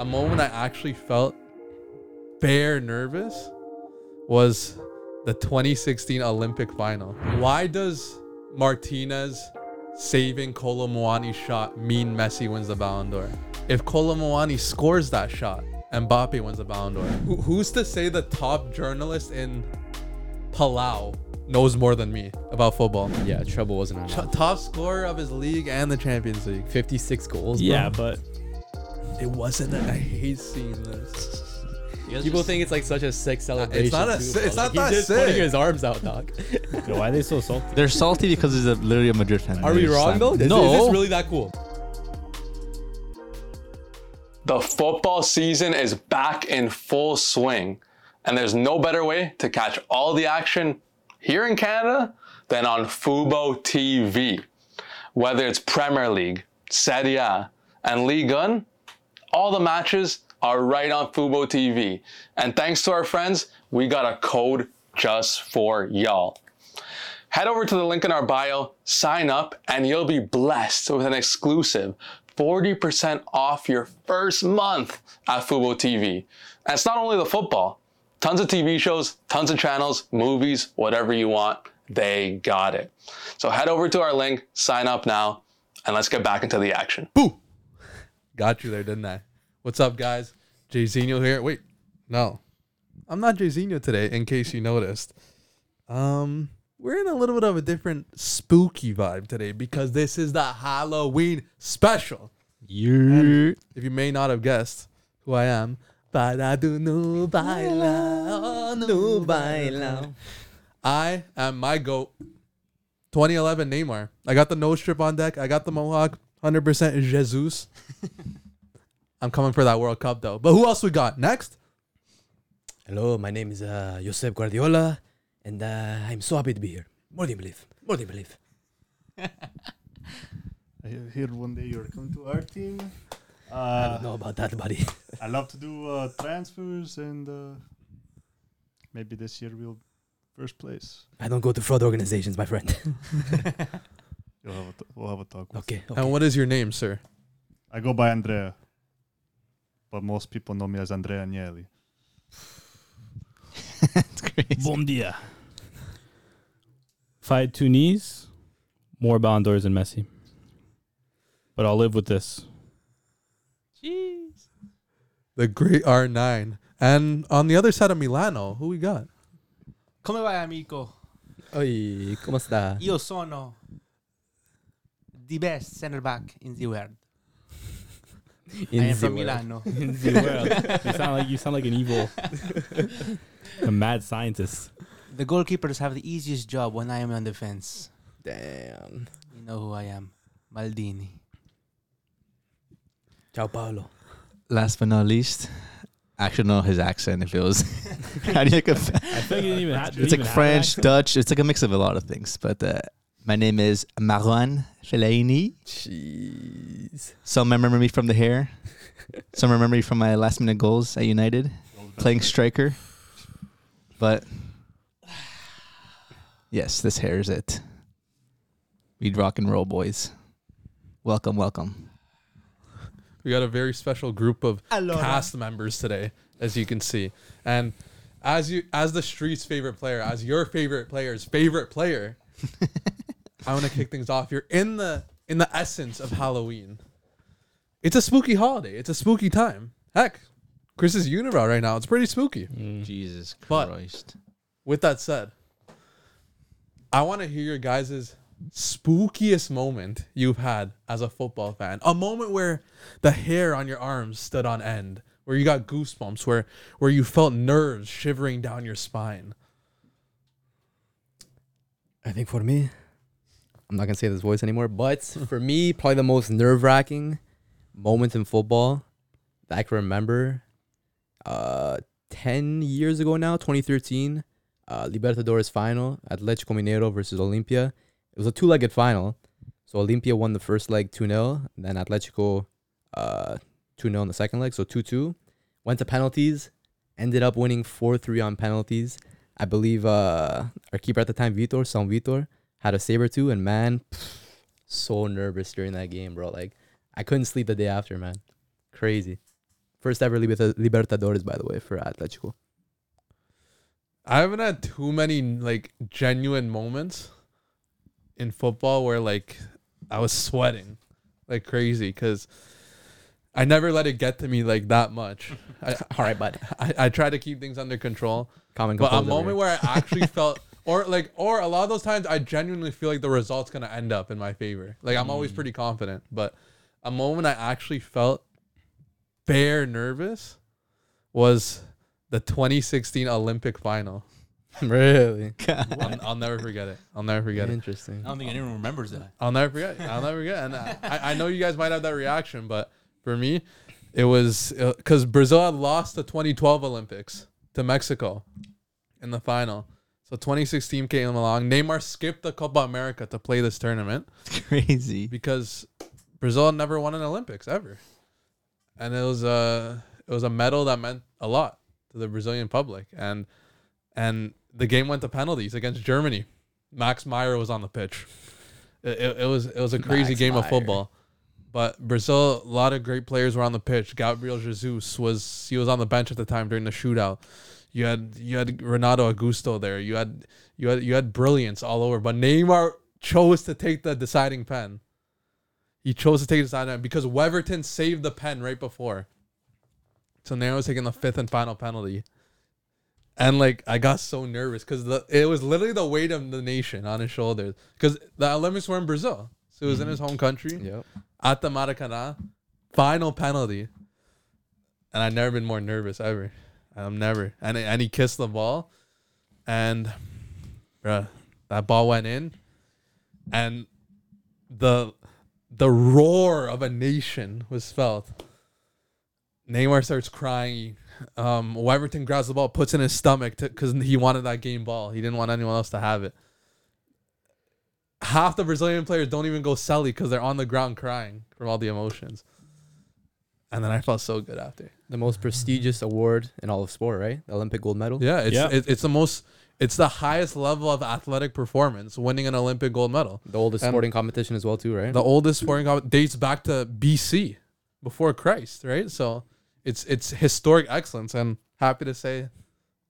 a moment I actually felt bare nervous was the 2016 Olympic final. Why does Martinez saving Kolo Muani's shot mean Messi wins the Ballon d'Or? If Kolo Muani scores that shot, Mbappe wins the Ballon d'Or. Who, who's to say the top journalist in Palau knows more than me about football? Yeah, trouble wasn't Ch- top scorer of his league and the Champions League. 56 goals. Yeah, but It wasn't. I hate seeing this. people think it's like such a sick celebration. not a too, si- bro. it's not Like, that He's just sick. putting his arms out, dog. yo, why are they so salty? They're salty because he's a, literally a Madrid fan. Are we wrong though? Is, no. is this really that cool? The football season is back in full swing, and there's no better way to catch all the action here in Canada than on Fubo TV. Whether it's Premier League, Serie A, and Ligue 1, all the matches are right on Fubo TV. And thanks to our friends, we got a code just for y'all. Head over to the link in our bio, sign up, and you'll be blessed with an exclusive 40% off your first month at Fubo TV. And it's not only the football, tons of TV shows, tons of channels, movies, whatever you want, they got it. So head over to our link, sign up now, and let's get back into the action. Boo! Got you there, didn't I? What's up, guys? Jay Zeno here. Wait, no, I'm not Jay Zeno today. In case you noticed, um, we're in a little bit of a different spooky vibe today because this is the Halloween special. You. If you may not have guessed who I am, para do no baila, no baila. I am my goat. 2011 Neymar. I got the nose strip on deck. I got the mohawk. 100% Jesus. I'm coming for that World Cup though. But who else we got next? Hello, my name is uh, Josep Guardiola, and uh, I'm so happy to be here. More than you believe. More than you believe. I hear one day you're coming to our team. I Uh, don't know about that, buddy. I love to do uh, transfers, and uh, maybe this year we'll first place. I don't go to fraud organizations, my friend. You'll have a t- we'll have a talk. with- okay. okay. And what is your name, sir? I go by Andrea, but most people know me as Andrea Agnelli. That's crazy. Bom dia. If I had two knees, more Ballon d'Ors than Messi. But I'll live with this. Jeez. The great R9. And on the other side of Milano, who we got? Come vai amico? Oi, come sta? Io sono the best center back in the world. I am from world. Milano. In the world. you sound like you sound like an evil, a mad scientist. The goalkeepers have the easiest job when I am on defense. Damn. You know who I am. Maldini. Ciao, Paolo. Last but not least, I actually know his accent if it was. How do you compare? I feel like you didn't even have. It's like French, Dutch. It's like a mix of a lot of things. But uh, my name is Marwan Fellaini. Jeez. Some remember me from the hair. Some remember me from my last minute goals at United, playing striker. But yes, this hair is it. We'd rock and roll, boys. Welcome, welcome. We got a very special group of cast members today, as you can see. And as you as the street's favorite player, as your favorite player's favorite player, I want to kick things off. You're in the in the essence of Halloween. It's a spooky holiday. It's a spooky time. Heck, Chris's unibrow right now. It's pretty spooky. Mm. Jesus But- Christ. With that said, I want to hear your guys' spookiest moment you've had as a football fan. A moment where the hair on your arms stood on end, where you got goosebumps, where where you felt nerves shivering down your spine. I think for me, I'm not gonna say this voice anymore, but for me, probably the most nerve wracking moment in football that I can remember. Uh, ten years ago now, 2013, uh, Libertadores final, Atletico Mineiro versus Olimpia. It was a two-legged final, so Olimpia won the first leg 2-0, then Atletico uh 2-0 in the second leg, so 2-2. Went to penalties, ended up winning 4-3 on penalties. I believe uh, our keeper at the time, Vitor, San Vitor, had a saber too, and man, pff, so nervous during that game, bro. Like I couldn't sleep the day after, man. Crazy. First ever Liber- Libertadores, by the way, for Atletico. I haven't had too many like genuine moments in football where like I was sweating like crazy because I never let it get to me like that much. I, All right, bud. I, I try to keep things under control. Common But a moment here. where I actually felt, or like, or a lot of those times, I genuinely feel like the result's gonna end up in my favor. Like I'm always mm. pretty confident, but a moment I actually felt bare nervous was the 2016 Olympic final. really I'll, I'll never forget it. I'll never forget it. interesting. I don't think anyone remembers that. I'll never forget. it. I'll never forget. And I, I know you guys might have that reaction, but for me, it was uh, because Brazil had lost the 2012 Olympics to Mexico in the final. So 2016 came along. Neymar skipped the Copa America to play this tournament It's Crazy. because Brazil never won an Olympics ever, and it was a it was a medal that meant a lot to the Brazilian public. And and the game went to penalties against Germany. Max Meyer was on the pitch. It, it, it was it was a crazy Max game of football. But Brazil, a lot of great players were on the pitch. Gabriel Jesus was he was on the bench at the time during the shootout. You had you had Renato Augusto there. You had you had you had brilliance all over. But Neymar chose to take the deciding pen. He chose to take the deciding pen because Weverton saved the pen right before. So Neymar was taking the fifth and final penalty. And like I got so nervous because the it was literally the weight of the nation on his shoulders. Because the Olympics were in Brazil, so it was in his mm-hmm. home country Yep. at the Maracanã, final penalty, and I've never been more nervous ever. I'm never. And and he kissed the ball, and, bruh, that ball went in, and the the roar of a nation was felt. Neymar starts crying. Um, Weverton grabs the ball, puts in his stomach because he wanted that game ball. He didn't want anyone else to have it. Half the Brazilian players don't even go celly because they're on the ground crying from all the emotions. And then I felt so good after. The most prestigious award in all of sport, right? The Olympic gold medal. Yeah, it's Yeah. It, it's the most, it's the highest level of athletic performance, winning an Olympic gold medal. The oldest And- sporting competition as well, too, right? The oldest sporting com- dates back to BC, before Christ, right? So it's it's historic excellence. And happy to say,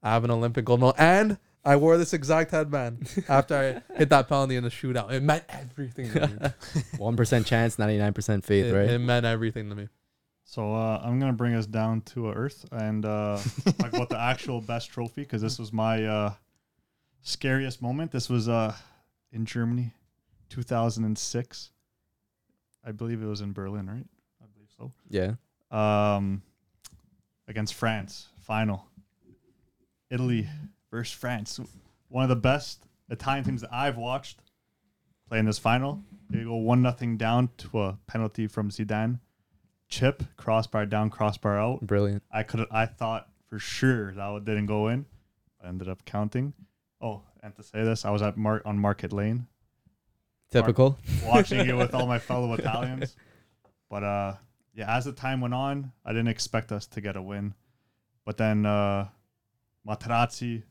I have an Olympic gold medal, and I wore this exact headband after I hit that penalty in the shootout. It meant everything to me. One percent chance, ninety nine percent faith, it, right? it meant everything to me. So uh, I'm gonna bring us down to earth and uh, talk about the actual best trophy because this was my uh, scariest moment. This was uh, in Germany, 2006. I believe it was in Berlin, right? I believe so. yeah. Um, against France, final. Italy versus France. One of the best Italian teams that I've watched play in this final. They go one nothing down to a penalty from Zidane. Chip, crossbar down, crossbar out. Brilliant. I could I thought for sure that one didn't go in. I ended up counting. Oh, and to say this, I was at Mar- on Market Lane Typical. watching it with all my fellow Italians. But uh yeah, as the time went on, I didn't expect us to get a win. But then uh Materazzi,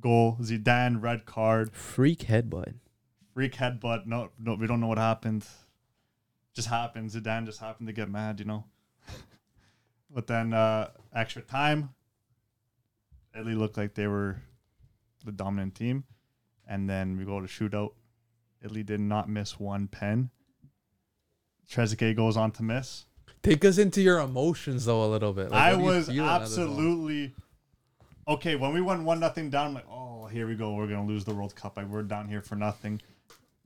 goal, Zidane, red card, Freak headbutt. freak headbutt. No, no, we don't know what happened. Just happened. Zidane just happened to get mad, you know. but then uh extra time, Italy looked like they were the dominant team, and then we go to shootout. Italy did not miss one pen. Trezeguet goes on to miss. Take us into your emotions though a little bit. Like, I was feel at this moment? absolutely okay when we went one nothing down. I'm like, oh, here we go. We're gonna lose the World Cup. Like we're down here for nothing.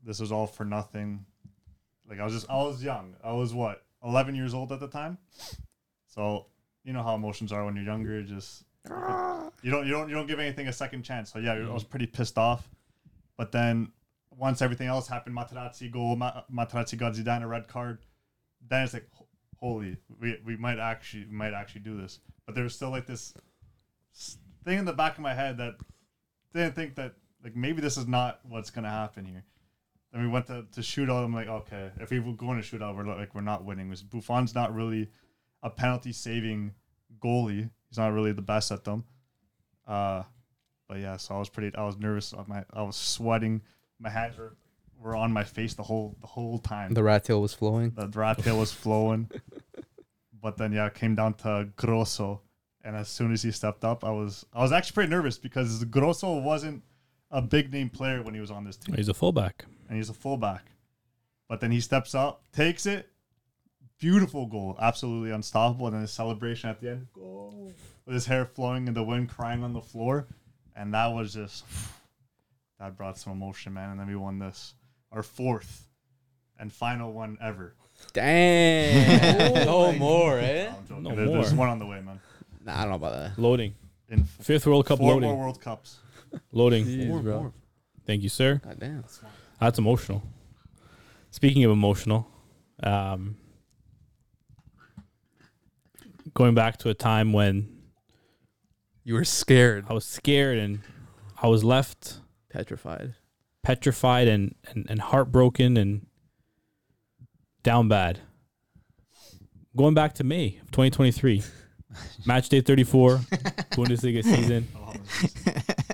This is all for nothing. Like I was just, I was young. I was what, 11 years old at the time. So you know how emotions are when you're younger. Just you don't, you don't, you don't give anything a second chance. So yeah, I was mm-hmm. pretty pissed off. But then once everything else happened, Materazzi goal, Ma- Materazzi got Zidane a red card. Then it's like, holy, we, we might actually we might actually do this. But there was still like this thing in the back of my head that didn't think that like maybe this is not what's gonna happen here. Then we went to, to shootout. I'm like, okay, if we go in a shootout, we're like we're not winning. Because Buffon's not really a penalty saving goalie. He's not really the best at them. Uh, but yeah, so I was pretty. I was nervous. My I was sweating. My hands were, were on my face the whole the whole time. The rat tail was flowing. The rat tail was flowing. But then yeah, it came down to Grosso, and as soon as he stepped up, I was I was actually pretty nervous because Grosso wasn't a big name player when he was on this team, He's a fullback. And he's a fullback. But then he steps up, takes it, beautiful goal, absolutely unstoppable, and then his celebration at the end, goal, with his hair flowing in the wind, crying on the floor, and that was just that brought some emotion, man. And then we won this, our fourth and final one ever. Damn. no more, eh? I'm. No There- There's more. one on the way, man. Nah, I don't know about that. Loading. In Fifth World Cup four loading. more World Cups. Loading. Jeez, bro. Thank you, sir. God damn. That's emotional. Speaking of emotional, um, going back to a time when You were scared. I was scared and I was left Petrified. petrified and, and, and heartbroken and down bad. Going back to May of 2023, match day 34, Bundesliga season.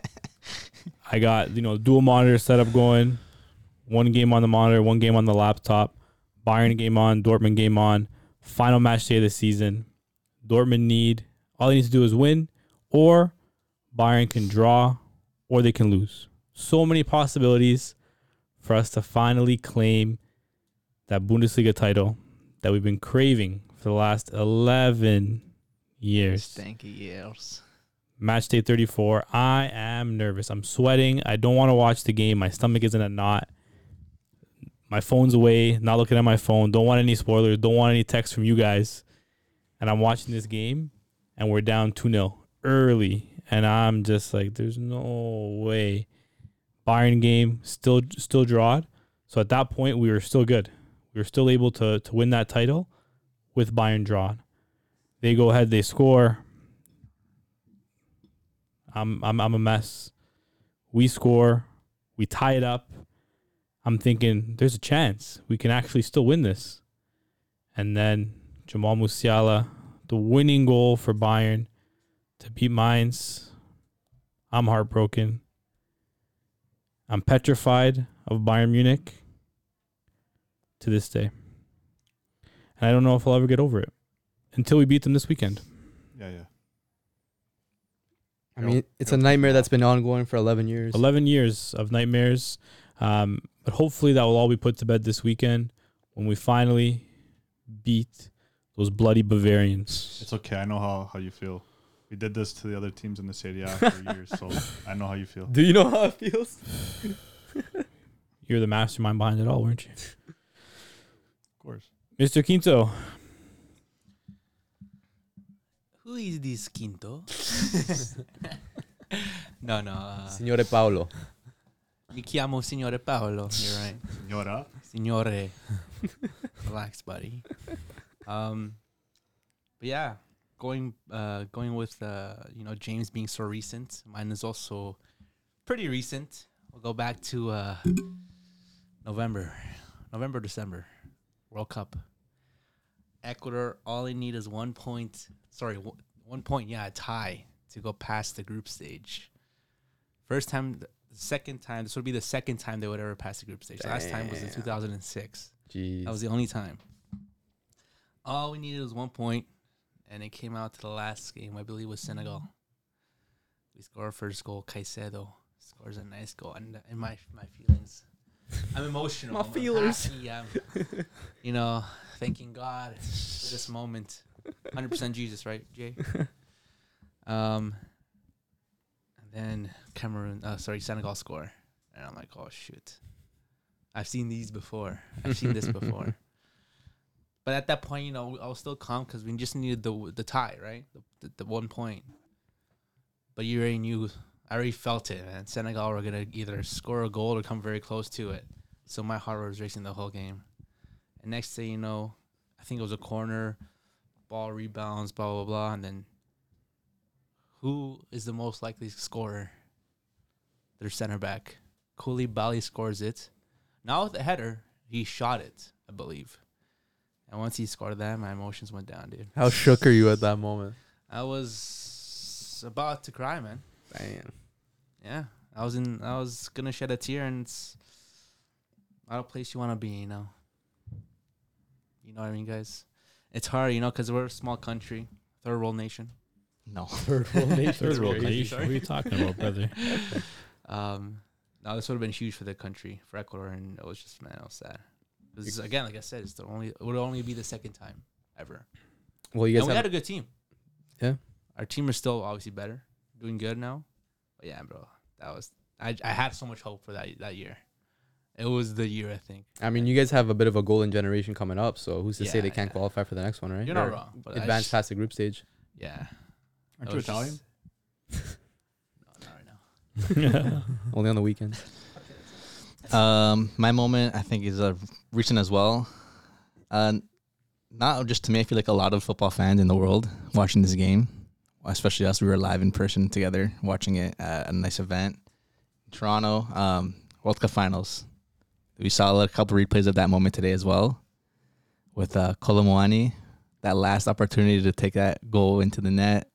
I got, you know, dual monitor setup going. One game on the monitor, one game on the laptop. Bayern game on, Dortmund game on. Final match day of the season. Dortmund need all they need to do is win, or Bayern can draw, or they can lose. So many possibilities for us to finally claim that Bundesliga title that we've been craving for the last 11 years Stanky years. match day 34 i am nervous i'm sweating i don't want to watch the game my stomach is in a knot my phone's away not looking at my phone. Don't want any spoilers. Don't want any texts from you guys. And i'm watching this game and we're down 2-0 early. And i'm just like there's no way. Bayern game still still drawed. So at that point we were still good. We were still able to to win that title with bayern drawn. They go ahead they score. I'm I'm I'm a mess. We score, we tie it up. I'm thinking there's a chance we can actually still win this. And then Jamal Musiala, the winning goal for Bayern to beat Mainz. I'm heartbroken. I'm petrified of Bayern Munich to this day. And I don't know if I'll ever get over it until we beat them this weekend. Yeah, yeah. I mean, it's a nightmare that's been ongoing for 11 years. 11 years of nightmares. Um, but hopefully that will all be put to bed this weekend when we finally beat those bloody Bavarians. It's okay. I know how, how you feel. We did this to the other teams in the Serie A for years, so I know how you feel. Do you know how it feels? You're the mastermind behind it all, weren't you? Of course. Mr. Quinto, Who is this Quinto? no, no. Uh, Signore Paolo. Mi chiamo Signore Paolo. You're right. Senora. Signore. Relax, buddy. Um, but yeah, going uh going with uh you know James being so recent. Mine is also pretty recent. We'll go back to uh November, November December, World Cup. Ecuador. All they need is one point. Sorry, one- one point. Yeah, a tie to go past the group stage. First time, second time. This would be the second time they would ever pass the group stage. Last time was in 2006. Jeez. That was the only time. All we needed was one point, and it came out to the last game. I believe was Senegal. We scored our first goal. Caicedo scores a nice goal, and in my my feelings, I'm emotional. My I'm feelers. happy, I'm, you know, thanking God for this moment. 100% Jesus, right, Jay? Um, then Cameroon, uh, sorry, Senegal score, and I'm like, oh shoot, I've seen these before. I've seen this before. But at that point, you know, I was still calm because we just needed the the tie, right? The, the, the one point. But you already knew, I already felt it, man. Senegal were gonna either score a goal or come very close to it. So my heart was racing the whole game. And next thing you know, I think it was a corner, ball rebounds, blah blah blah, and then who is the most likely scorer? Their center back, Koulibaly scores it. Not with a header, he shot it, I believe. And once he scored that, my emotions went down, dude. How shook are you at that moment? I was about to cry, man. Damn. Yeah, I was in. I was gonna shed a tear, and it's not a place you want to be. You know. You know what I mean, guys. It's hard, you know, because we're a small country, third world nation. No. Third world nation. Third world crazy, nation. sorry. What are you talking about, brother? Um, no, this would have been huge for the country, for Ecuador, and it was just man, I was sad. This is, again, like I said, it's the only it would only be the second time ever. Well, you And guys we had a good team. Yeah. our team is still obviously better, doing good now. But yeah, bro, that was I. I had so much hope for that that year. It was the year I think. I mean, you guys have a bit of a golden generation coming up, so who's to say they can't yeah. qualify for the next one, right? You're not Or wrong, but Advance past the group stage. Yeah, Aren't you was Italian? no, not right now. Only on the weekends. Um, my moment I think is uh, recent as well. Uh, not just to me. I feel like a lot of football fans in the world watching this game, especially us. We were live in person together watching it at a nice event, Toronto um, World Cup Finals. We saw a couple replays of that moment today as well, with uh, Kolo Muani, that last opportunity to take that goal into the net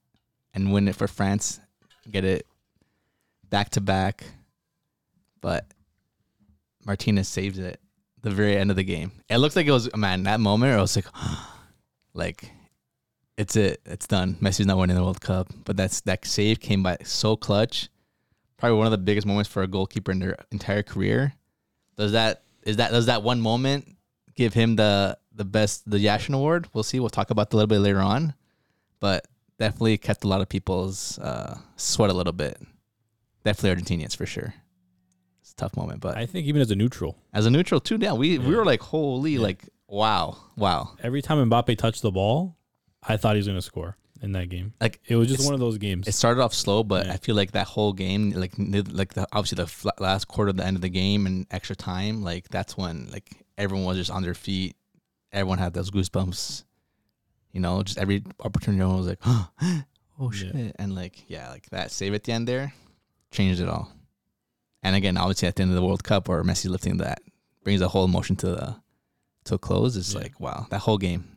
and win it for France, get it back to back, but Martinez saves it the very end of the game. It looks like it was man that moment. I was like, like it's it, it's done. Messi's not winning the World Cup, but that's that save came by so clutch. Probably one of the biggest moments for a goalkeeper in their entire career. Does that is that does that one moment give him the the best the Yashin Award? We'll see. We'll talk about that a little bit later on, but definitely kept a lot of people's uh, sweat a little bit. Definitely Argentinians for sure. It's a tough moment, but I think even as a neutral, as a neutral too, yeah, we we were like, holy, Yeah. like wow, wow. every time Mbappe touched the ball, I thought he was going to score in that game. Like It was just one of those games. it started off slow, but Yeah. I feel like that whole game, like like the obviously the fl- last quarter, the end of the game, and extra time, like that's when like everyone was just on their feet. Everyone had those goosebumps. You know, just every opportunity, I was like, oh Yeah. shit, and like yeah, like that save at the end there changed it all. And again, obviously at the end of the World Cup, or Messi lifting that brings the whole emotion to the to a close. It's Yeah. like wow, that whole game,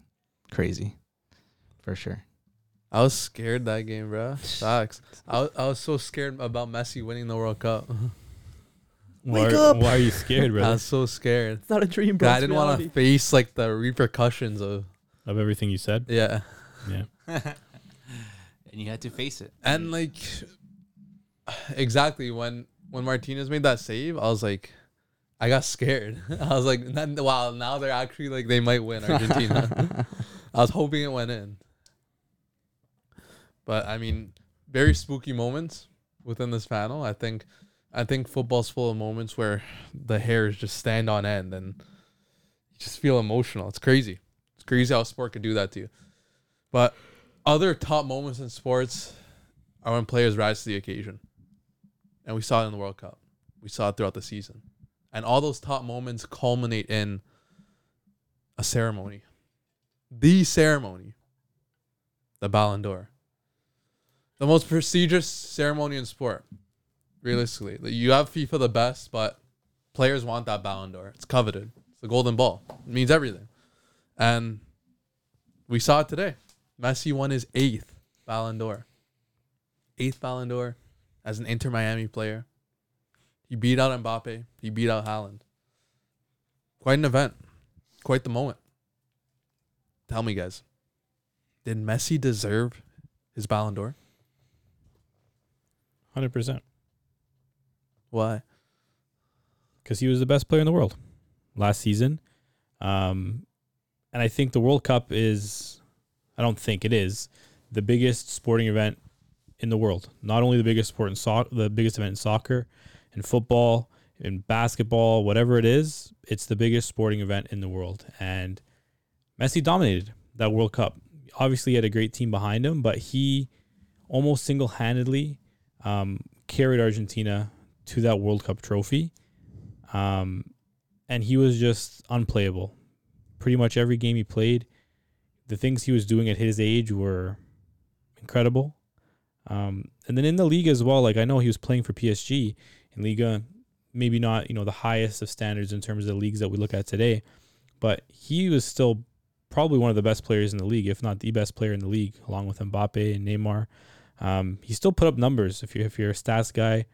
crazy, for sure. I was scared that game, bro. Facts. I was, I was so scared about Messi winning the World Cup. why, Wake are- up! why are you scared, bro? I was so scared. It's not a dream, 'Cause I didn't want to face like the repercussions of of everything you said? yeah, Yeah. and you had to face it. and like exactly when when Martinez made that save, I was like, I got scared. I was like, then, wow, now they're actually like they might win Argentina. I was hoping it went in, but I mean, very spooky moments within this panel. I think, I think football's full of moments where the hairs just stand on end and you just feel emotional. It's crazy. It's crazy how sport could do that to you. But other top moments in sports are when players rise to the occasion. And we saw it in the World Cup. We saw it throughout the season. And all those top moments culminate in a ceremony. The ceremony. The Ballon d'Or. The most prestigious ceremony in sport. Realistically. You have FIFA the best, but players want that Ballon d'Or. It's coveted. It's the golden ball. It means everything. And we saw it today. Messi won his eighth Ballon d'Or. Eighth Ballon d'Or as an Inter Miami player. He beat out Mbappe. He beat out Haaland. Quite an event. Quite the moment. Tell me, guys. Did Messi deserve his Ballon d'Or? 100%. Why? because he was the best player in the world last season. Um, and I think the World Cup is, I don't think it is, the biggest sporting event in the world. Not only the biggest sport in soccer, the biggest event in soccer, in football, in basketball, whatever it is, it's the biggest sporting event in the world. And Messi dominated that World Cup. Obviously, he had a great team behind him, but he almost single handedly um, carried Argentina to that World Cup trophy. Um, and he was just unplayable. Pretty much every game he played, the things he was doing at his age were incredible. Um, and then in the league as well, like I know he was playing for PSG in Liga, maybe not you know the highest of standards in terms of the leagues that we look at today, but he was still probably one of the best players in the league, if not the best player in the league, along with Mbappe and Neymar. Um, he still put up numbers. If you if you're a stats guy,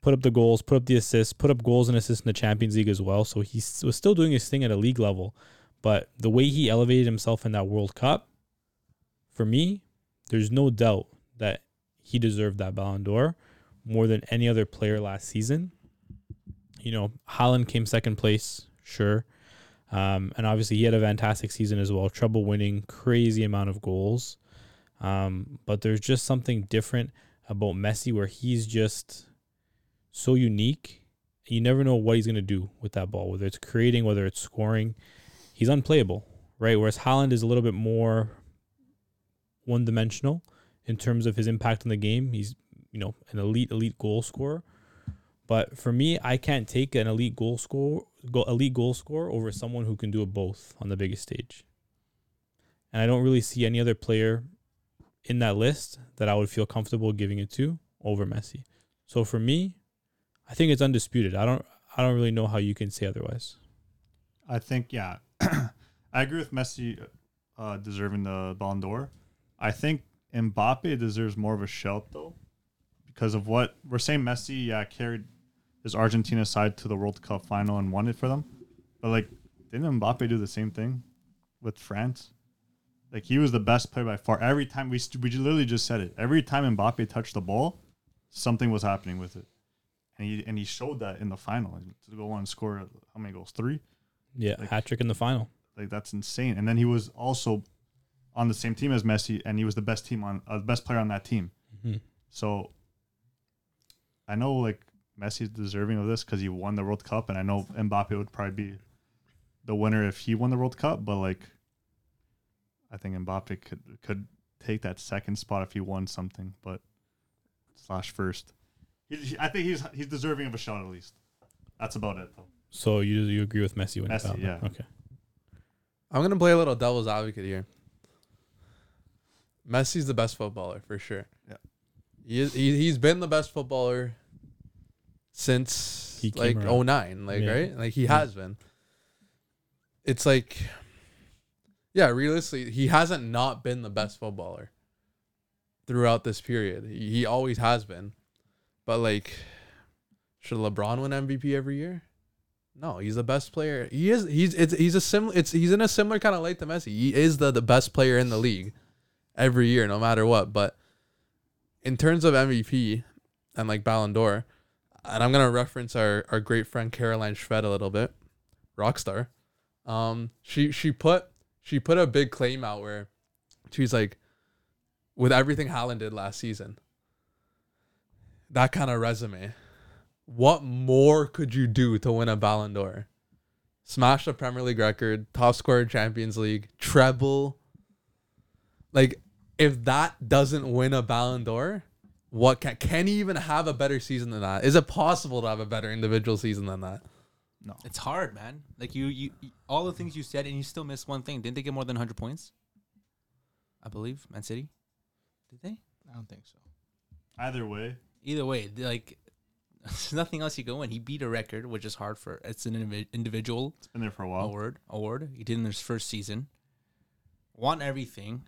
put up the goals, put up the assists, put up goals and assists in the Champions League as well. So he was still doing his thing at a league level. But the way he elevated himself in that World Cup, for me, there's no doubt that he deserved that Ballon d'Or more than any other player last season. You know, Haaland came second place, sure. Um, and obviously he had a fantastic season as well, treble winning, crazy amount of goals. Um, but there's just something different about Messi where he's just so unique. You never know what he's going to do with that ball, whether it's creating, whether it's scoring. He's unplayable, right? Whereas Haaland is a little bit more one dimensional in terms of his impact on the game. He's, you know, an elite, elite goal scorer. But for me, I can't take an elite goal score, go, elite goal scorer over someone who can do it both on the biggest stage. And I don't really see any other player in that list that I would feel comfortable giving it to over Messi. So for me, I think it's undisputed. I don't I don't really know how you can say otherwise. I think yeah, I agree with Messi uh, deserving the Ballon d'Or. I think Mbappe deserves more of a shout though, because of what we're saying. Messi carried his Argentina side to the World Cup final and won it for them, but like didn't Mbappe do the same thing with France? Like he was the best player by far. Every time we st- we literally just said it. Every time Mbappe touched the ball, something was happening with it, and he and he showed that in the final to go on and score how many goals? Three. Yeah, Like- hat trick in the final. Like that's insane. And then he was also on the same team as Messi, and he was the best team on uh, the best player on that team. Mhm. So I know like Messi is deserving of this because he won the World Cup, and I know Mbappe would probably be the winner if he won the World Cup. But like, I think Mbappe could could take that second spot if he won something, but slash first. He, he- I think he's he's deserving of a shot at least. That's about it though. So you you agree with Messi winning? Messi, Ballon d'Or? yeah. Okay. I'm gonna play a little devil's advocate here. Messi's the best footballer for sure. Yeah. He, he he's been the best footballer since He like around. 09, like Yeah. right? Like he Yeah. has been. It's like yeah, realistically, he hasn't not been the best footballer throughout this period. He, he always has been. But like should LeBron win MVP every year? No, he's the best player. He is. He's. It's. He's a similar. It's. He's in a similar kind of light to Messi. He is the the best player in the league, every year, no matter what. But in terms of MVP and like Ballon d'Or, and I'm gonna reference our our great friend Caroline Schved a little bit, Rockstar. Um, she she put she put a big claim out where she's like, with everything Haaland did last season, that kind of resume what more could you do to win a Ballon d'Or? Smash the Premier League record, top scorer Champions League, treble. Like, if that doesn't win a Ballon d'Or, what can can he even have a better season than that? Is it possible to have a better individual season than that? No, it's hard, man. Like you, you, you- all the things you said, and you still missed one thing. Didn't they get more than 100 points? I believe Man City. Did they? I don't think so. Either way, Either way, like there's nothing else you go in. He beat a record, which is hard for it's an indivi- individual it's been there for a while. award. Award he did in his first season. Won everything.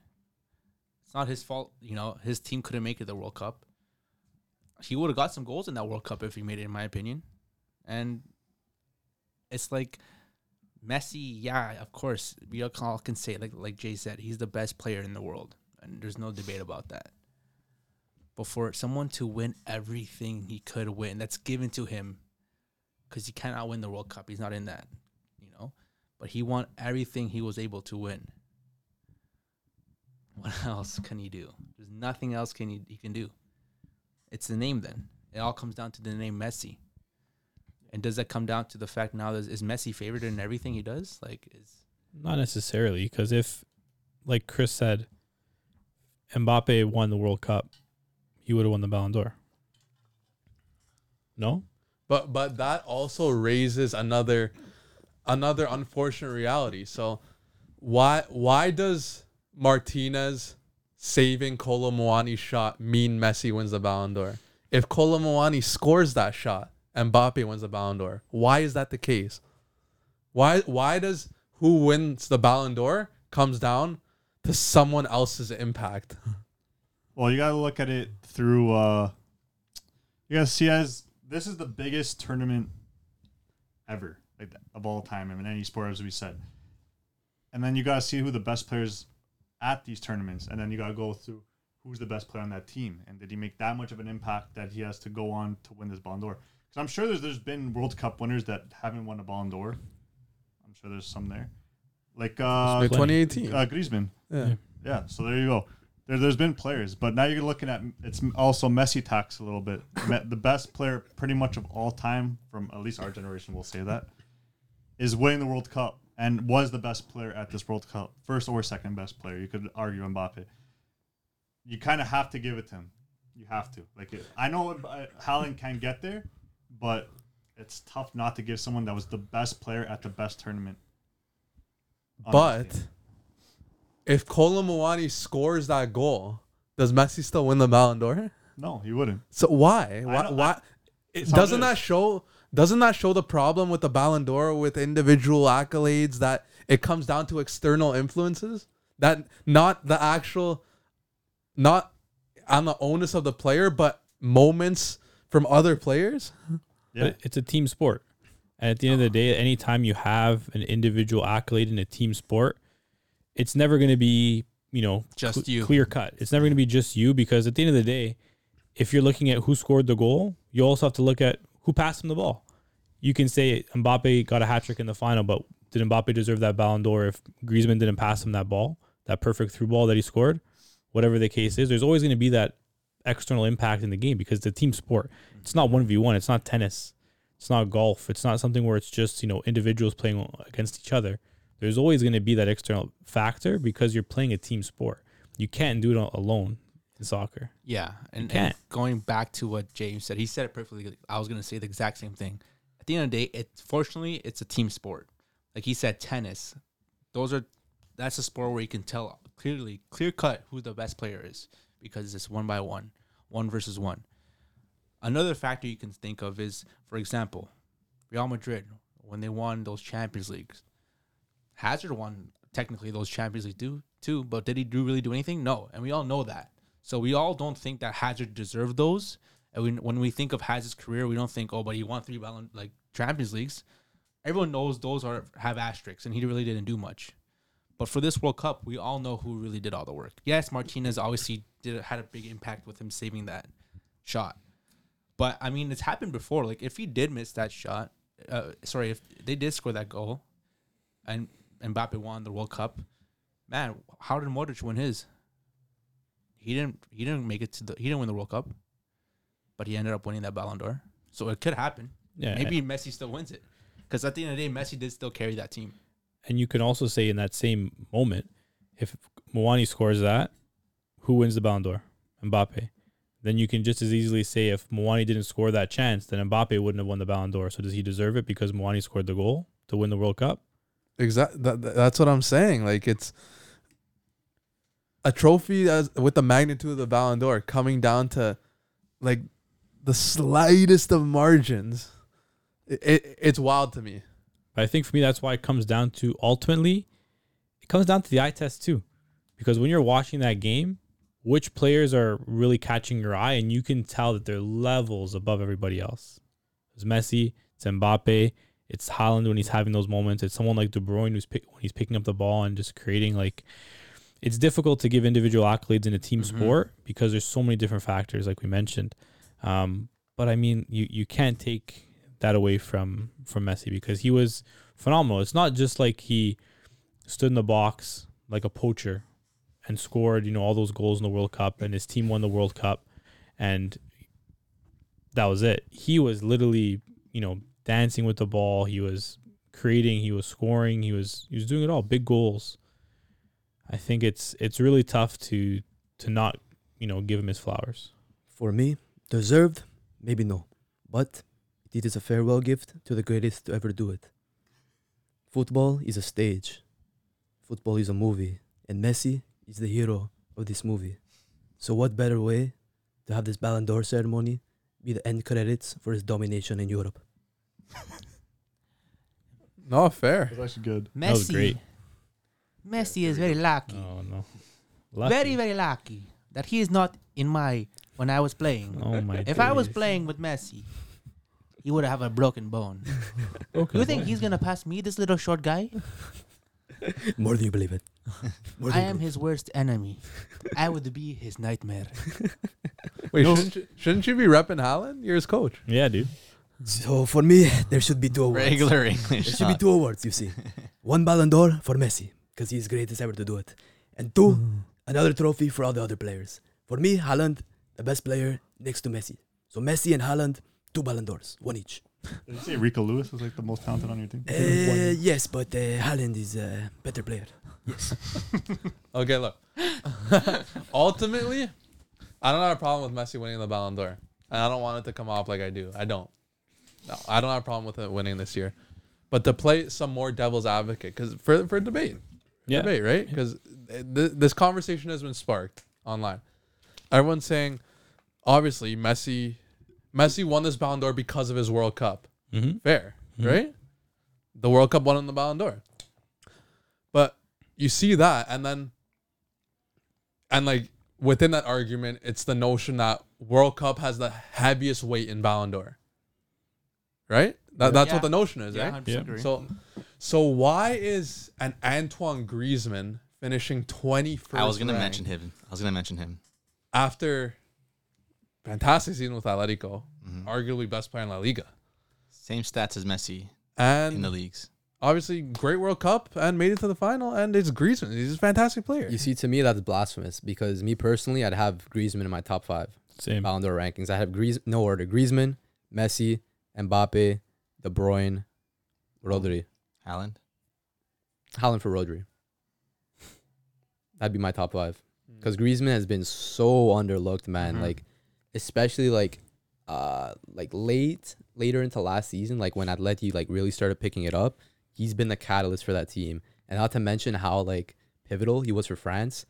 It's not his fault, you know. His team couldn't make it the World Cup. He would have got some goals in that World Cup if he made it, in my opinion. And it's like Messi, yeah, of course, we all can say like like Jay said, he's the best player in the world, and there's no debate about that. But for someone to win everything he could win, that's given to him, because he cannot win the World Cup, he's not in that, you know. But he won everything he was able to win. What else can he do? There's nothing else can he, he can do. It's the name then. It all comes down to the name Messi. And does that come down to the fact now that is Messi favored in everything he does? Like is Not necessarily, because if, like Chris said, Mbappe won the World Cup, he would have won the Ballon d'Or. No, But but that also raises another another unfortunate reality. So why why does Martinez saving Kolo Muani's shot mean Messi wins the Ballon d'Or? If Colomwani scores that shot, and Mbappe wins the Ballon d'Or. Why is that the case? Why why does who wins the Ballon d'Or comes down to someone else's impact? Well, you gotta look at it through. uh You gotta see as this is the biggest tournament ever, like of all time. I mean, any sport, as we said. and then you gotta see who the best players at these tournaments, and then you gotta go through who's the best player on that team, and did he make that much of an impact that he has to go on to win this Ballon d'Or? Because I'm sure there's there's been World Cup winners that haven't won a Ballon d'Or. I'm sure there's some there, like uh, Like 2018. uh Griezmann. yeah. Yeah, so there you go. There, there's been players, but now you're looking at it's also Messi talks a little bit. The best player, pretty much of all time, from at least our generation, will say that, is winning the World Cup and was the best player at this World Cup, first or second best player. You could argue Mbappe. You kind of have to give it to him. You have to. Like it, I know uh, Haaland can get there, but it's tough not to give someone that was the best player at the best tournament. But team. if Kolo Muani scores that goal, does Messi still win the Ballon d'Or? no, he wouldn't. So why? Why? why? It, That's how it doesn't that show? Doesn't that show the problem with the Ballon d'Or with individual accolades that it comes down to external influences that not the actual, not on the onus of the player, but moments from other players. Yeah. But it's a team sport. And at the end of the day, anytime you have an individual accolade in a team sport, it's never going to be, you know, Just cl- you. clear cut. It's never going to be just you because at the end of the day, if you're looking at who scored the goal, you also have to look at who passed him the ball. You can say Mbappe got a hat trick in the final, but did Mbappe deserve that Ballon d'Or if Griezmann didn't pass him that ball, that perfect through ball that he scored? Whatever the case is, there's always going to be that external impact in the game because the team sport. It's not 1v1, it's not tennis. It's not golf. It's not something where it's just, you know, individuals playing against each other. There's always going to be that external factor because you're playing a team sport. You can't do it alone in soccer. Yeah, and, and going back to what James said, he said it perfectly. I was gonna say the exact same thing. At the end of the day, it fortunately it's a team sport. Like he said, tennis. Those are that's a sport where you can tell clearly, clear cut who the best player is because it's one by one, one versus one. Another factor you can think of is, for example, Real Madrid when they won those Champions Leagues. Hazard won technically those Champions League too, too, but did he do really do anything? No, and we all know that. So we all don't think that Hazard deserved those. And we, when we think of Hazard's career, we don't think, oh, but he won three Ballon like Champions Leagues. Everyone knows those are have asterisks, and he really didn't do much. But for this World Cup, we all know who really did all the work. Yes, Martinez obviously did had a big impact with him saving that shot. But I mean, it's happened before. Like if he did miss that shot, uh, sorry, if they did score that goal, and Mbappe won the World Cup, man, how did Modric win his? He didn't. He didn't make it to the. He didn't win the World Cup, but he ended up winning that Ballon d'Or. So it could happen. Yeah. Maybe Messi still wins it, because at the end of the day, Messi did still carry that team. And you can also say in that same moment, if Muani scores that, who wins the Ballon d'Or? Mbappe. Then you can just as easily say if Muani didn't score that chance, then Mbappe wouldn't have won the Ballon d'Or. So does he deserve it because Muani scored the goal to win the World Cup? Exactly. That, that- that's what I'm saying. Like it's a trophy as with the magnitude of the Ballon d'Or coming down to like the slightest of margins. It, it it's wild to me. I think for me, that's why it comes down to ultimately, it comes down to the eye test too. Because when you're watching that game, which players are really catching your eye, and you can tell that they're levels above everybody else. It's Messi, it's Mbappe, it's Haaland when he's having those moments. It's someone like De Bruyne who's pick, when he's picking up the ball and just creating like. It's difficult to give individual accolades in a team Mhm. sport because there's so many different factors, like we mentioned. Um, but I mean, you you can't take that away from from Messi because he was phenomenal. It's not just like he stood in the box like a poacher and scored, you know, all those goals in the World Cup and his team won the World Cup and that was it. He was literally, you know, dancing with the ball. He was creating, he was scoring, he was he was doing it all, big goals. I think it's it's really tough to to not, you know, give him his flowers. For me, deserved, maybe no. But it is a farewell gift to the greatest to ever do it. Football is a stage. Football is a movie. And Messi is the hero of this movie. So what better way to have this Ballon d'Or ceremony be the end credits for his domination in Europe? No, fair. That's actually good. That was great. Messi is very lucky, Oh no. Lucky. very very lucky that he is not in my when I was playing. Oh my if I was days. playing with Messi, he would have a broken bone. Broken You think he's gonna pass me, this little short guy? More than you believe it. More I than you am believe. his worst enemy. I would be his nightmare. Wait, shouldn't, you, shouldn't you be repping Haaland? You're his coach. Yeah, dude. So for me, there should be two awards. Regular English. There should be two awards, you see. One Ballon d'Or for Messi, because he's greatest ever to do it. And two, another trophy for all the other players. For me, Haaland, the best player next to Messi. So Messi and Haaland, two Ballon d'Ors, one each. Did you say Rico Lewis was like the most talented on your team? Uh, yes, but uh, Haaland is a better player. Yes. Okay, look. Ultimately, I don't have a problem with Messi winning the Ballon d'Or. And I don't want it to come off like I do. I don't. No, I don't have a problem with it winning this year. But to play some more devil's advocate, because for, for debate, Yeah. debate, right? Because th- this conversation has been sparked online. Everyone's saying, obviously, Messi, Messi won this Ballon d'Or because of his World Cup. Mm-hmm. Fair, right? The World Cup won him the Ballon d'Or. But you see that, and then, and like within that argument, it's the notion that World Cup has the heaviest weight in Ballon d'Or. Right? That, that's Yeah. what the notion is, Yeah, right? 100% So, so why is an Antoine Griezmann finishing twenty first? I was gonna mention him. I was gonna mention him. after fantastic season with Atletico, Mhm. arguably best player in La Liga, Same stats as Messi and in the leagues. obviously great World Cup and made it to the final. And it's Griezmann; he's a fantastic player. You see, to me, that's blasphemous because me personally, I'd have Griezmann in my top five Same. Ballon d'Or rankings. I have Griez, no order: Griezmann, Messi, Mbappe, De Bruyne, Rodri. Haaland. Haaland for Rodri. That'd be my top five. Because Griezmann has been so underlooked, man. Mhm. Like, especially like, uh, like late, later into last season, like when Atleti like really started picking it up, he's been the catalyst for that team. And not to mention how like pivotal he was for France.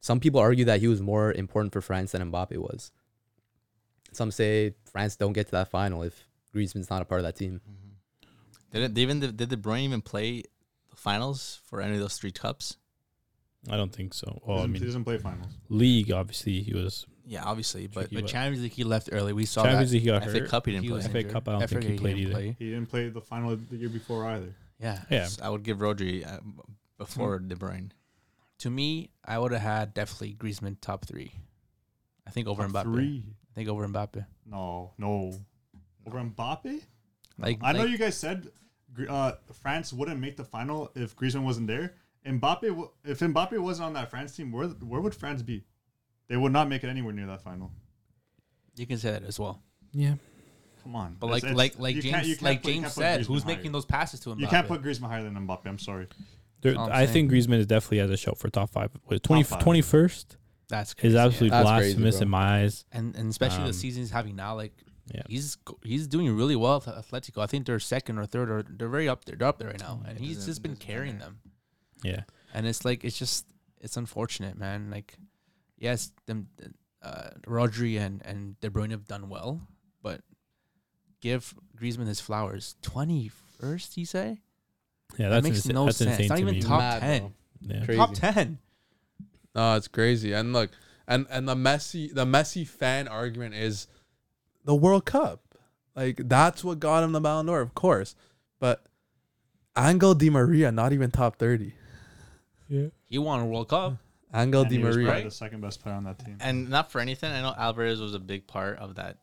Some people argue that he was more important for France than Mbappe was. Some say France don't get to that final if Griezmann's not a part of that team. Did it, even did De Bruyne even play the finals for any of those three cups? I don't think so. He Oh, I doesn't, he doesn't play finals. league obviously he was. Yeah, obviously, but Tricky. But But- Champions League, he left early. We saw Champions that. League he got FA hurt. Cup he didn't He play. FA injured. Cup, I don't think he didn't played either. play. He didn't play the final the year before either. Yeah. Yeah. I would give Rodri uh, before De Bruyne. To me, I would have had definitely Griezmann top three. I think over Top Mbappe. Three. I think over Mbappe. No, no. Over Mbappe? Like I know you guys said uh, France wouldn't make the final if Griezmann wasn't there. Mbappe, if Mbappe wasn't on that France team, where where would France be? They would not make it anywhere near that final. You can say that as well. Yeah. Come on, But It's- like it's- like like you can't- James can't like put- James said, who's higher. making those passes to him? You can't put Griezmann higher than Mbappe. I'm sorry. There, I'm I think saying. Griezmann is definitely has a shout for top five. Wait, 20, five. 21st That's is crazy. absolutely That's blasphemous bro. in my eyes. and and especially Um, the season he's having now. Like Yeah. he's he's doing really well at Atletico. I think they're second or third, or they're very up there. They're up there right now, and it he's just been carrying matter. them. Yeah. And it's like it's just it's unfortunate, man. Like yes, them uh, Rodri and and De Bruyne have done well, but give Griezmann his flowers. Twenty first, you say? Yeah, That makes insa- no that's sense. insane Not to even me. top Mad, 10. yeah. Crazy. Top ten. No, it's crazy. And look, and and the Messi the Messi fan argument is the World Cup. Like that's what got him the Ballon d'Or, of course. But Angel Di Maria, not even top thirty. Yeah, He won a World Cup. Angel And Di he Maria. probably the second best player on that team. And not for anything, I know Alvarez was a big part of that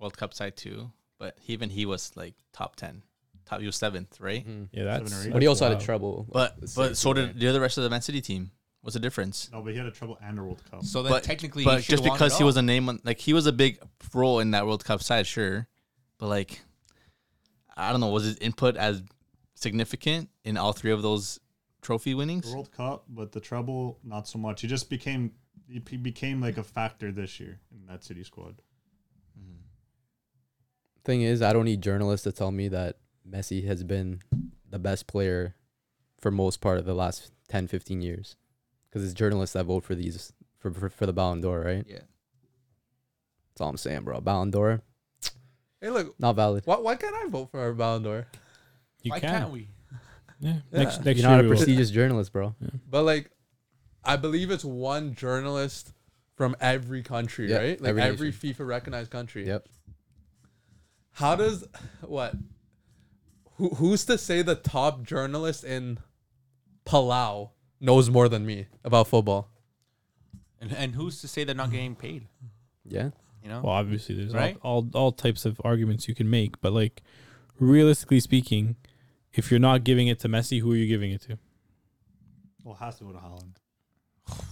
World Cup side too. But even he was like top ten, top. He was seventh, right? Mhm. Yeah, that's. Seven or eight. But he also had wow. a trouble. But but so did the other rest of the Man City team. What's the difference? No, but he had a trouble and a World Cup. So then But- technically, But should've just won it because he all. was a name, on, like he was a big role in that World Cup side, sure. But like, I don't know, was his input as significant in all three of those trophy The winnings? World Cup, but the treble not so much. He just became he he became like a factor this year in that City squad. Mm-hmm. Thing is, I don't need journalists to tell me that Messi has been the best player for most part of the last 10, 15 years. Because it's journalists that vote for these for, for for the Ballon d'Or, right? Yeah. That's all I'm saying, bro. Ballon d'Or, Hey, look, not valid. why, why can't I vote for a Ballon d'Or? You Why can. can't we? Yeah. Yeah. Next, next You're not a we will. prestigious journalist, bro. But like, I believe it's one journalist from every country, Yeah, right? Like every every. FIFA recognized country. Yep. How does what? Who who's to say the top journalist in Palau knows more than me about football. And and who's to say they're not getting paid? Yeah. You know, Well, obviously, there's Right? all, all all types of arguments you can make, but like realistically speaking, if you're not giving it to Messi, who are you giving it to? Well, it has to go to Haaland.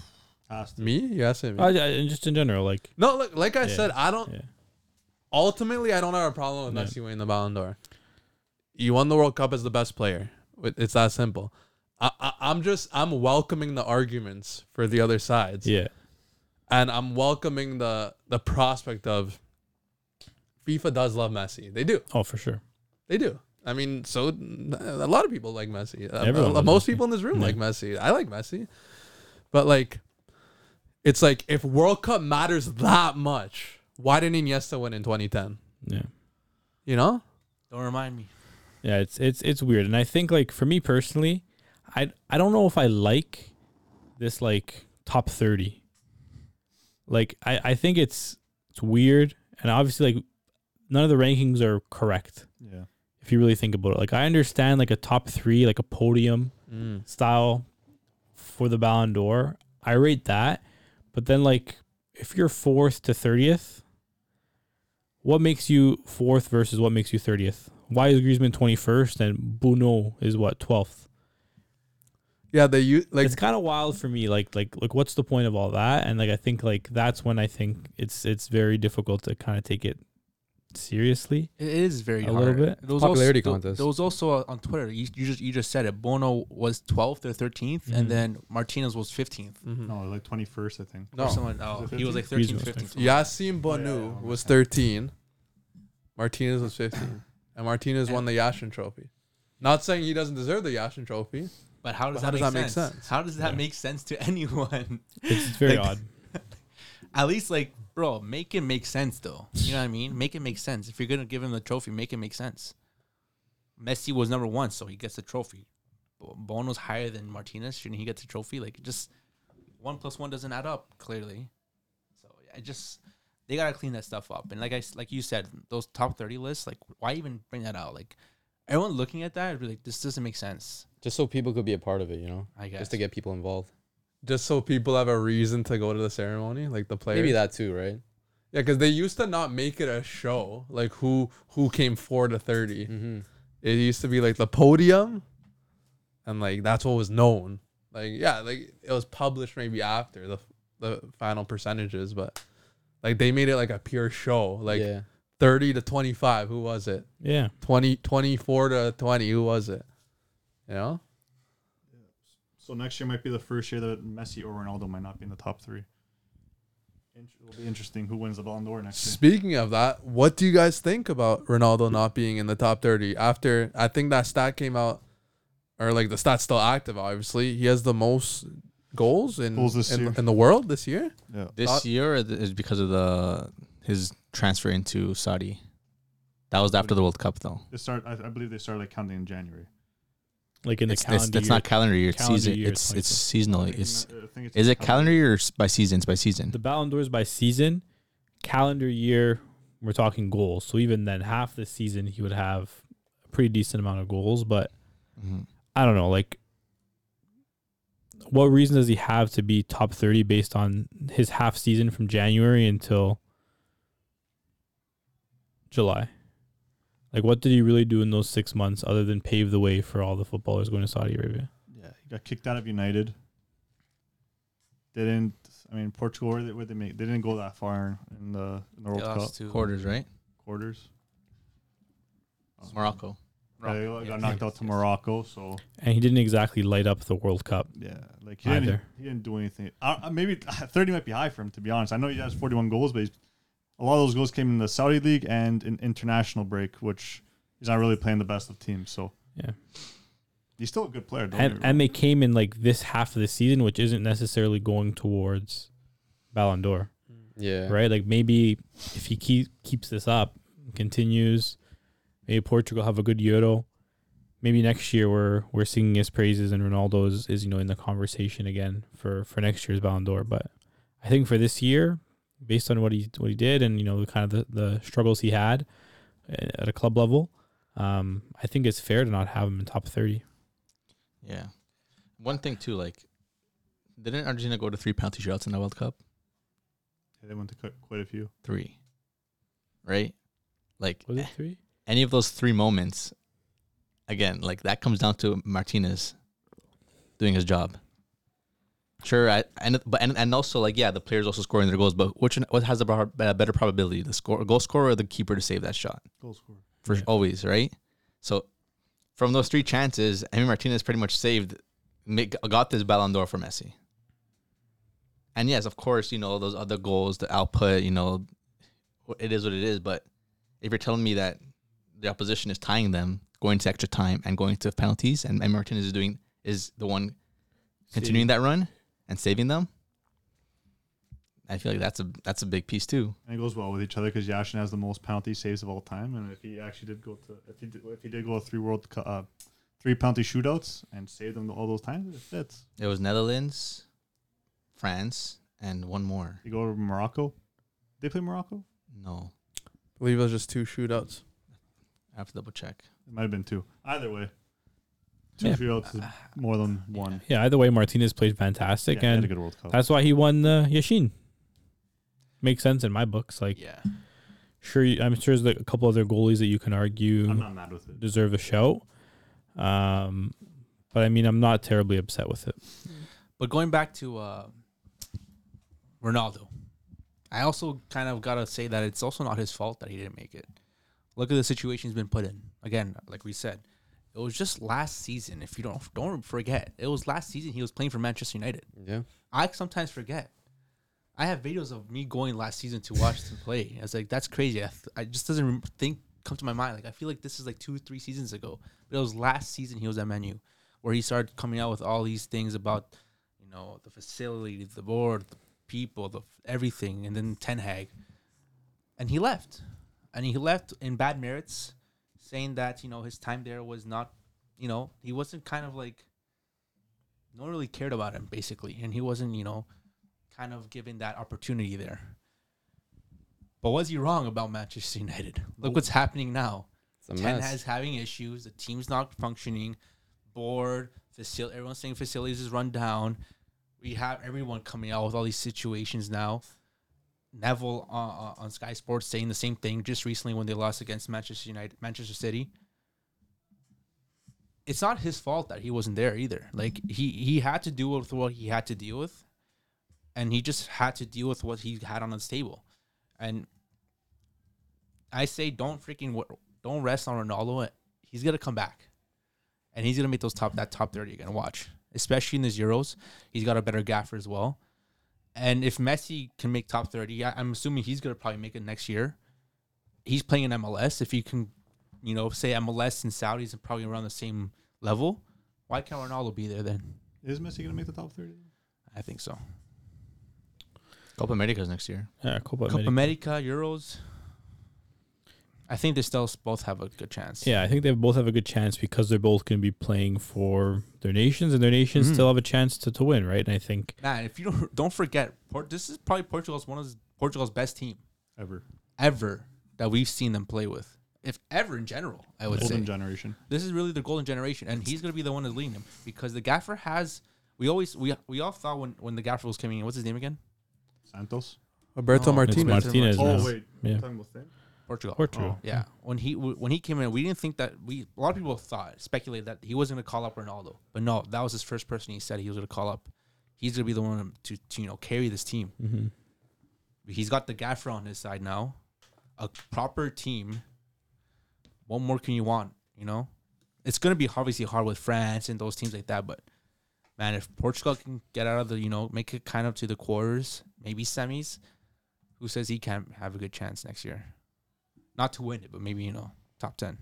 Has to. Me? You asking me? Uh, yeah, just in general, like no, look, like I Yeah. said, I don't. yeah, Ultimately, I don't have a problem with Yeah. Messi winning the Ballon d'Or. You won the World Cup as the best player. It's that simple. I, I, I'm just I'm welcoming the arguments for the other sides. yeah, and I'm welcoming the the prospect of FIFA does love Messi. They do. oh for sure. They do. I mean, so a lot of people like Messi. Everyone uh, most Messi. people in this room Yeah. like Messi. I like Messi, but like, it's like if World Cup matters that much, why didn't Iniesta win in 2010? Yeah. You know, don't remind me. Yeah, it's it's it's weird, and I think like for me personally, I I don't know if I like this like top thirty. Like I I think it's it's weird, and obviously like none of the rankings are correct Yeah. if you really think about it. Like I understand like a top three, like a podium mm. style for the Ballon d'Or. I rate that, but then like if you're fourth to thirtieth, what makes you fourth versus what makes you thirtieth? Why is Griezmann twenty first and Bruno is what twelfth? Yeah, they use like it's kind of wild for me. Like like like what's the point of all that? And like I think like that's when I think it's it's very difficult to kind of take it seriously. It is very A hard. little bit. There was Popularity also, contest. There was also uh, on Twitter. You, you just you just said it. Bono was twelfth or 13th, Mhm. and then Martinez was fifteenth. Mhm. No, like 21st, I think. no. Someone, oh, Was he was like 15th? 13th, Griezmann was 15th. Yassine Oh, yeah, Bounou yeah, was okay. 13. Martinez was 15. And Martinez won the Yashin Trophy. Not saying he doesn't deserve the Yashin Trophy. But how does, But that, how make, does that make sense? sense? How does that Yeah. make sense to anyone? It's, it's very Like- odd. At least, like, bro, make it make sense, though. You know what I mean? Make it make sense. If you're gonna give him the trophy, make it make sense. Messi was number one, so he gets the trophy. Bo- Bono's higher than Martinez. Shouldn't he get the trophy? Like, it just one plus one doesn't add up clearly. So I just they gotta clean that stuff up. And like I like you said, those top thirty lists, like, why even bring that out? Like, everyone looking at that, would be like, this doesn't make sense. Just so people could be a part of it, you know, I guess. just to get people involved. Just so people have a reason to go to the ceremony, like the players. Maybe that too, right? Yeah, because they used to not make it a show, like who who came four to 30. Mm-hmm. It used to be like the podium, and like that's what was known. Like yeah, like it was published maybe after the the final percentages, but like they made it like a pure show. Like yeah, 30 to 25, who was it? Yeah. 20 24 to 20, who was it? You know? So next year might be the first year that Messi or Ronaldo might not be in the top three. It'll be interesting who wins the Ballon d'Or next year. Speaking of that, what do you guys think about Ronaldo not being in the top 30? After I think that stat came out, or like the stat's still active, obviously. He has the most goals in, Goals this in, in the world this year. Yeah. This Thought- year is because of the his transfer into Saudi. That was after the World Cup, though. They start. I, I believe they started like counting in January. Like in It's, the it's, calendar it's year. not calendar year. It's calendar season. year, It's it's it's like- seasonal. It's I think it's is it calendar. calendar year or by season? It's by season. the Ballon d'Ors by season, calendar year, we're talking goals. So even then, half the season he would have a pretty decent amount of goals. But Mhm. I don't know, like, what reason does he have to be top thirty based on his half season from January until July? Like, what did he really do in those six months other than pave the way for all the footballers going to Saudi Arabia? Yeah, he got kicked out of United. They didn't. I mean, Portugal. Where they, where they make? They didn't go that far in the in the World They Cup lost to Quarters, right? quarters. Morocco. Yeah, they got Yes, knocked out to yes. Morocco. So And he didn't exactly light up the World Cup. yeah, like he didn't. He didn't do anything. Uh, uh, maybe thirty might be high for him. To be honest, I know he has forty-one goals, but he's, a lot of those goals came in the Saudi league and an international break, which he's not really playing the best of teams. So Yeah. he's still a good player. Don't and get and they came in like this half of the season, which isn't necessarily going towards Ballon d'Or, mm. yeah, right? Like maybe if he keep, keeps this up, continues, maybe Portugal have a good Euro. Maybe next year we're we're singing his praises and Ronaldo is, is you know in the conversation again for for next year's Ballon d'Or. But I think for this year, based on what he what he did and you know the kind of the, the struggles he had uh, at a club level, um, I think it's fair to not have him in top thirty. Yeah. One thing too, like, didn't Argentina go to three penalty shootouts in the World Cup? Yeah, they went to quite a few. Three, right? Like Was it three? any of those three moments, again, like that comes down to Martinez doing his job. Sure, I, and but and, and also like yeah, the players also scoring their goals, but which what has a better probability, the score goal scorer or the keeper to save that shot? Goal scorer. For Yeah. always, right? So from those three chances, Emi Martinez pretty much saved, make, got this Ballon d'Or for Messi. And yes, of course, you know those other goals, the output, you know, it is what it is. But if you're telling me that the opposition is tying them, going to extra time and going to penalties, and Emi Martinez is doing is the one continuing that run and saving them, I feel like that's a that's a big piece too. And it goes well with each other because Yashin has the most penalty saves of all time, and if he actually did go to if he did, if he did go three world Cu- uh, three penalty shootouts and save them all those times, it fits. It was Netherlands, France, and one more. You go to Morocco. Did they play Morocco. No, I believe it was just two shootouts. I have to double check. It might have been two. Either way, two Yeah. shootouts is more than one. Yeah, either way, Martinez played fantastic, Yeah, he had a and good World Cup. that's why he won the Yashin. Makes sense in my books. Like, Yeah. sure, you- I'm sure there's a couple other goalies that you can argue I'm not mad with it. deserve a show. Um, but I mean, I'm not terribly upset with it. But going back to uh, Ronaldo, I also kind of gotta say that it's also not his fault that he didn't make it. Look at the situation he's been put in. Again, like we said, it was just last season. If you don't don't forget, it was last season he was playing for Manchester United. Yeah. I sometimes forget. I have videos of me going last season to watch him play. I was like, that's crazy. I, th- I just doesn't rem- think come to my mind. Like I feel like this is like two, three seasons ago. But it was last season he was at Man U, where he started coming out with all these things about, you know, the facility, the board, the people, the everything, and then Ten Hag, and he left, and he left in bad merits, saying that you know his time there was not, you know, he wasn't kind of like. No one really cared about him basically, and he wasn't, you know, kind of given that opportunity there. But was he wrong about Manchester United? Look what's happening now. It's Ten mess. Hag's having issues. The team's not functioning. Board, facility. Everyone's saying facilities is run down. We have everyone coming out with all these situations now. Neville on Sky Sports saying the same thing just recently when they lost against Manchester United, Manchester City. It's not his fault that he wasn't there either. Like he he had to deal with what he had to deal with, and he just had to deal with what he had on his table. And I say, don't freaking don't rest on Ronaldo. He's gonna come back, and he's gonna make those top that top thirty. You're gonna watch, especially in these Euros. He's got a better gaffer as well. And if Messi can make top thirty, I, I'm assuming he's gonna probably make it next year. He's playing in MLS. If you can, you know, say MLS and Saudis are probably around the same level. Why can't Ronaldo be there then? Is Messi gonna make the top thirty? I think so. Copa Americas next year. Yeah, Copa, Copa America. America, Euros. I think they still both have a good chance. Yeah, I think they both have a good chance because they're both going to be playing for their nations, and their nations Mhm. still have a chance to, to win, right? And I think Man, if you don't don't forget, Port, this is probably Portugal's one of Portugal's best team Ever. ever that we've seen them play with. If ever in general, I would Golden say generation. this is really the golden generation, and he's gonna be the one that's leading them because the gaffer has. We always we we all thought when when the gaffer was coming in, what's his name again? Santos. Roberto No, it's it's Martinez. Martinez. Oh now. wait, Yeah. Talking about Spain? Portugal. Portugal. Yeah, when he when he came in, we didn't think that we a lot of people thought speculated that he wasn't gonna call up Ronaldo, but no, that was his first person he said he was gonna call up. He's gonna be the one to, to you know carry this team. hmm He's got the gaffer on his side now, a proper team. What more can you want? You know, it's gonna be obviously hard with France and those teams like that, but man, if Portugal can get out of the you know make it kind of to the quarters, maybe semis, who says he can't have a good chance next year? Not to win it, but maybe you know top ten.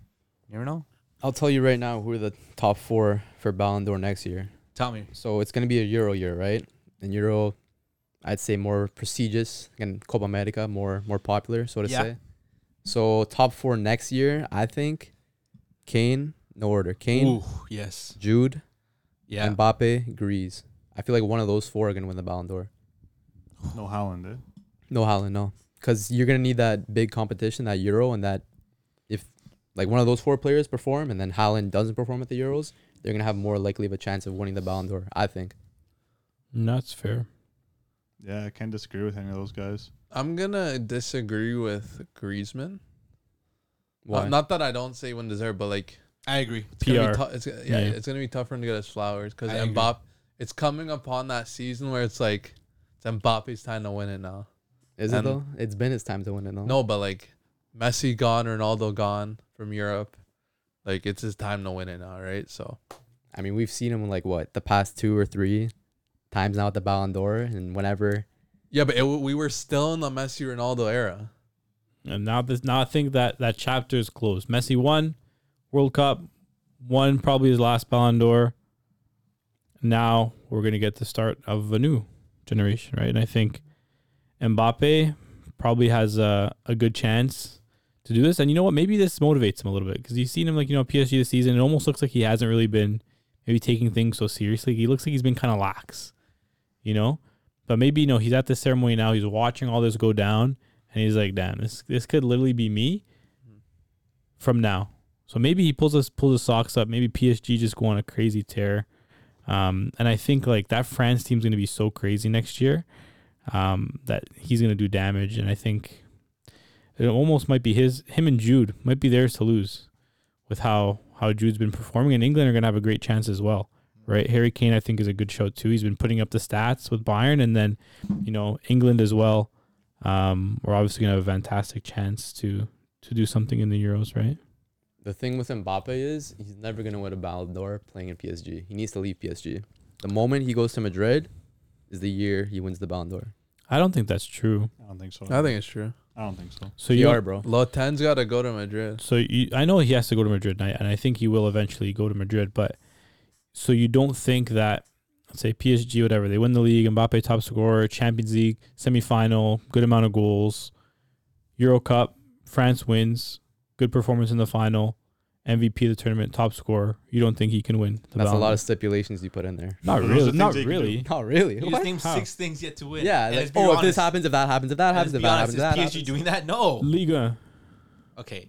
You never know. I'll tell you right now who are the top four for Ballon d'Or next year. Tell me. So it's gonna be a Euro year, right? And Euro, I'd say more prestigious and Copa America more more popular, so to Yeah. say. So top four next year, I think. Kane, no order. Kane, Ooh, yes. Jude, Yeah. Mbappe, Griez. I feel like one of those four are gonna win the Ballon d'Or. No Haaland, eh? No Haaland, no, because you're gonna need that big competition, that Euro, and that if like one of those four players perform and then Haaland doesn't perform at the Euros, they're gonna have more likely of a chance of winning the Ballon d'Or. I think. No, That's fair. Yeah, I can't disagree with any of those guys. I'm gonna disagree with Griezmann. Why? Uh, not that I don't say when deserved, but like I agree. it's gonna PR. be tou- it's, yeah, Yeah. it's gonna be tough for him to get his flowers because I agree. Mbappe. It's coming upon that season where it's like it's Mbappe's time to win it now. Is it and- though? It's been his time to win it. though. No, but like Messi gone, Ronaldo gone from Europe. Like it's his time to win it now, right? So I mean we've seen him like what the past two or three times now at the Ballon d'Or, and whenever yeah, but it, we were still in the Messi Ronaldo era. And now this now I think that that chapter is closed. Messi won World Cup, won probably his last Ballon d'Or. Now we're gonna get the start of a new generation, right? And I think Mbappe probably has a, a good chance to do this. And you know what? Maybe this motivates him a little bit because you've seen him like you know PSG this season. It almost looks like he hasn't really been maybe taking things so seriously. He looks like he's been kind of lax, you know. But maybe you know he's at the ceremony now. He's watching all this go down, and he's like, "Damn, this this could literally be me from now." So maybe he pulls us pulls his socks up. Maybe PSG just go on a crazy tear. Um, and I think like that France team's gonna be so crazy next year um, that he's gonna do damage. And I think it almost might be his him and Jude might be theirs to lose with how how Jude's been performing. And England are gonna have a great chance as well, right? Harry Kane I think is a good show too. He's been putting up the stats with Bayern, and then you know England as well. Um, we're obviously gonna have a fantastic chance to to do something in the Euros, right? the thing with Mbappe is he's never gonna win a Ballon d'Or playing in PSG. He needs to leave PSG. The moment he goes to Madrid, is the year he wins the Ballon d'Or. I don't think that's true. I don't think so. I think it's true. I don't think so. So You you are, bro. Lotan's got to go to Madrid. So you, I know he has to go to Madrid, and I, and I think he will eventually go to Madrid. But so you don't think that, say PSG, whatever, they win the league, Mbappe top scorer, Champions League semifinal, good amount of goals, Euro Cup, France wins, good performance in the final, MVP of the tournament, top scorer. You don't think he can win? The That's a lot of stipulations you put in there. Not Those are really. Not they can do. really. Not really. You just What? named How? six things yet to win. Yeah, And like let's be oh, if this happens, if that happens, if that And happens, if that honest, happens, if that is happens. PSG doing that? No. Liga Okay.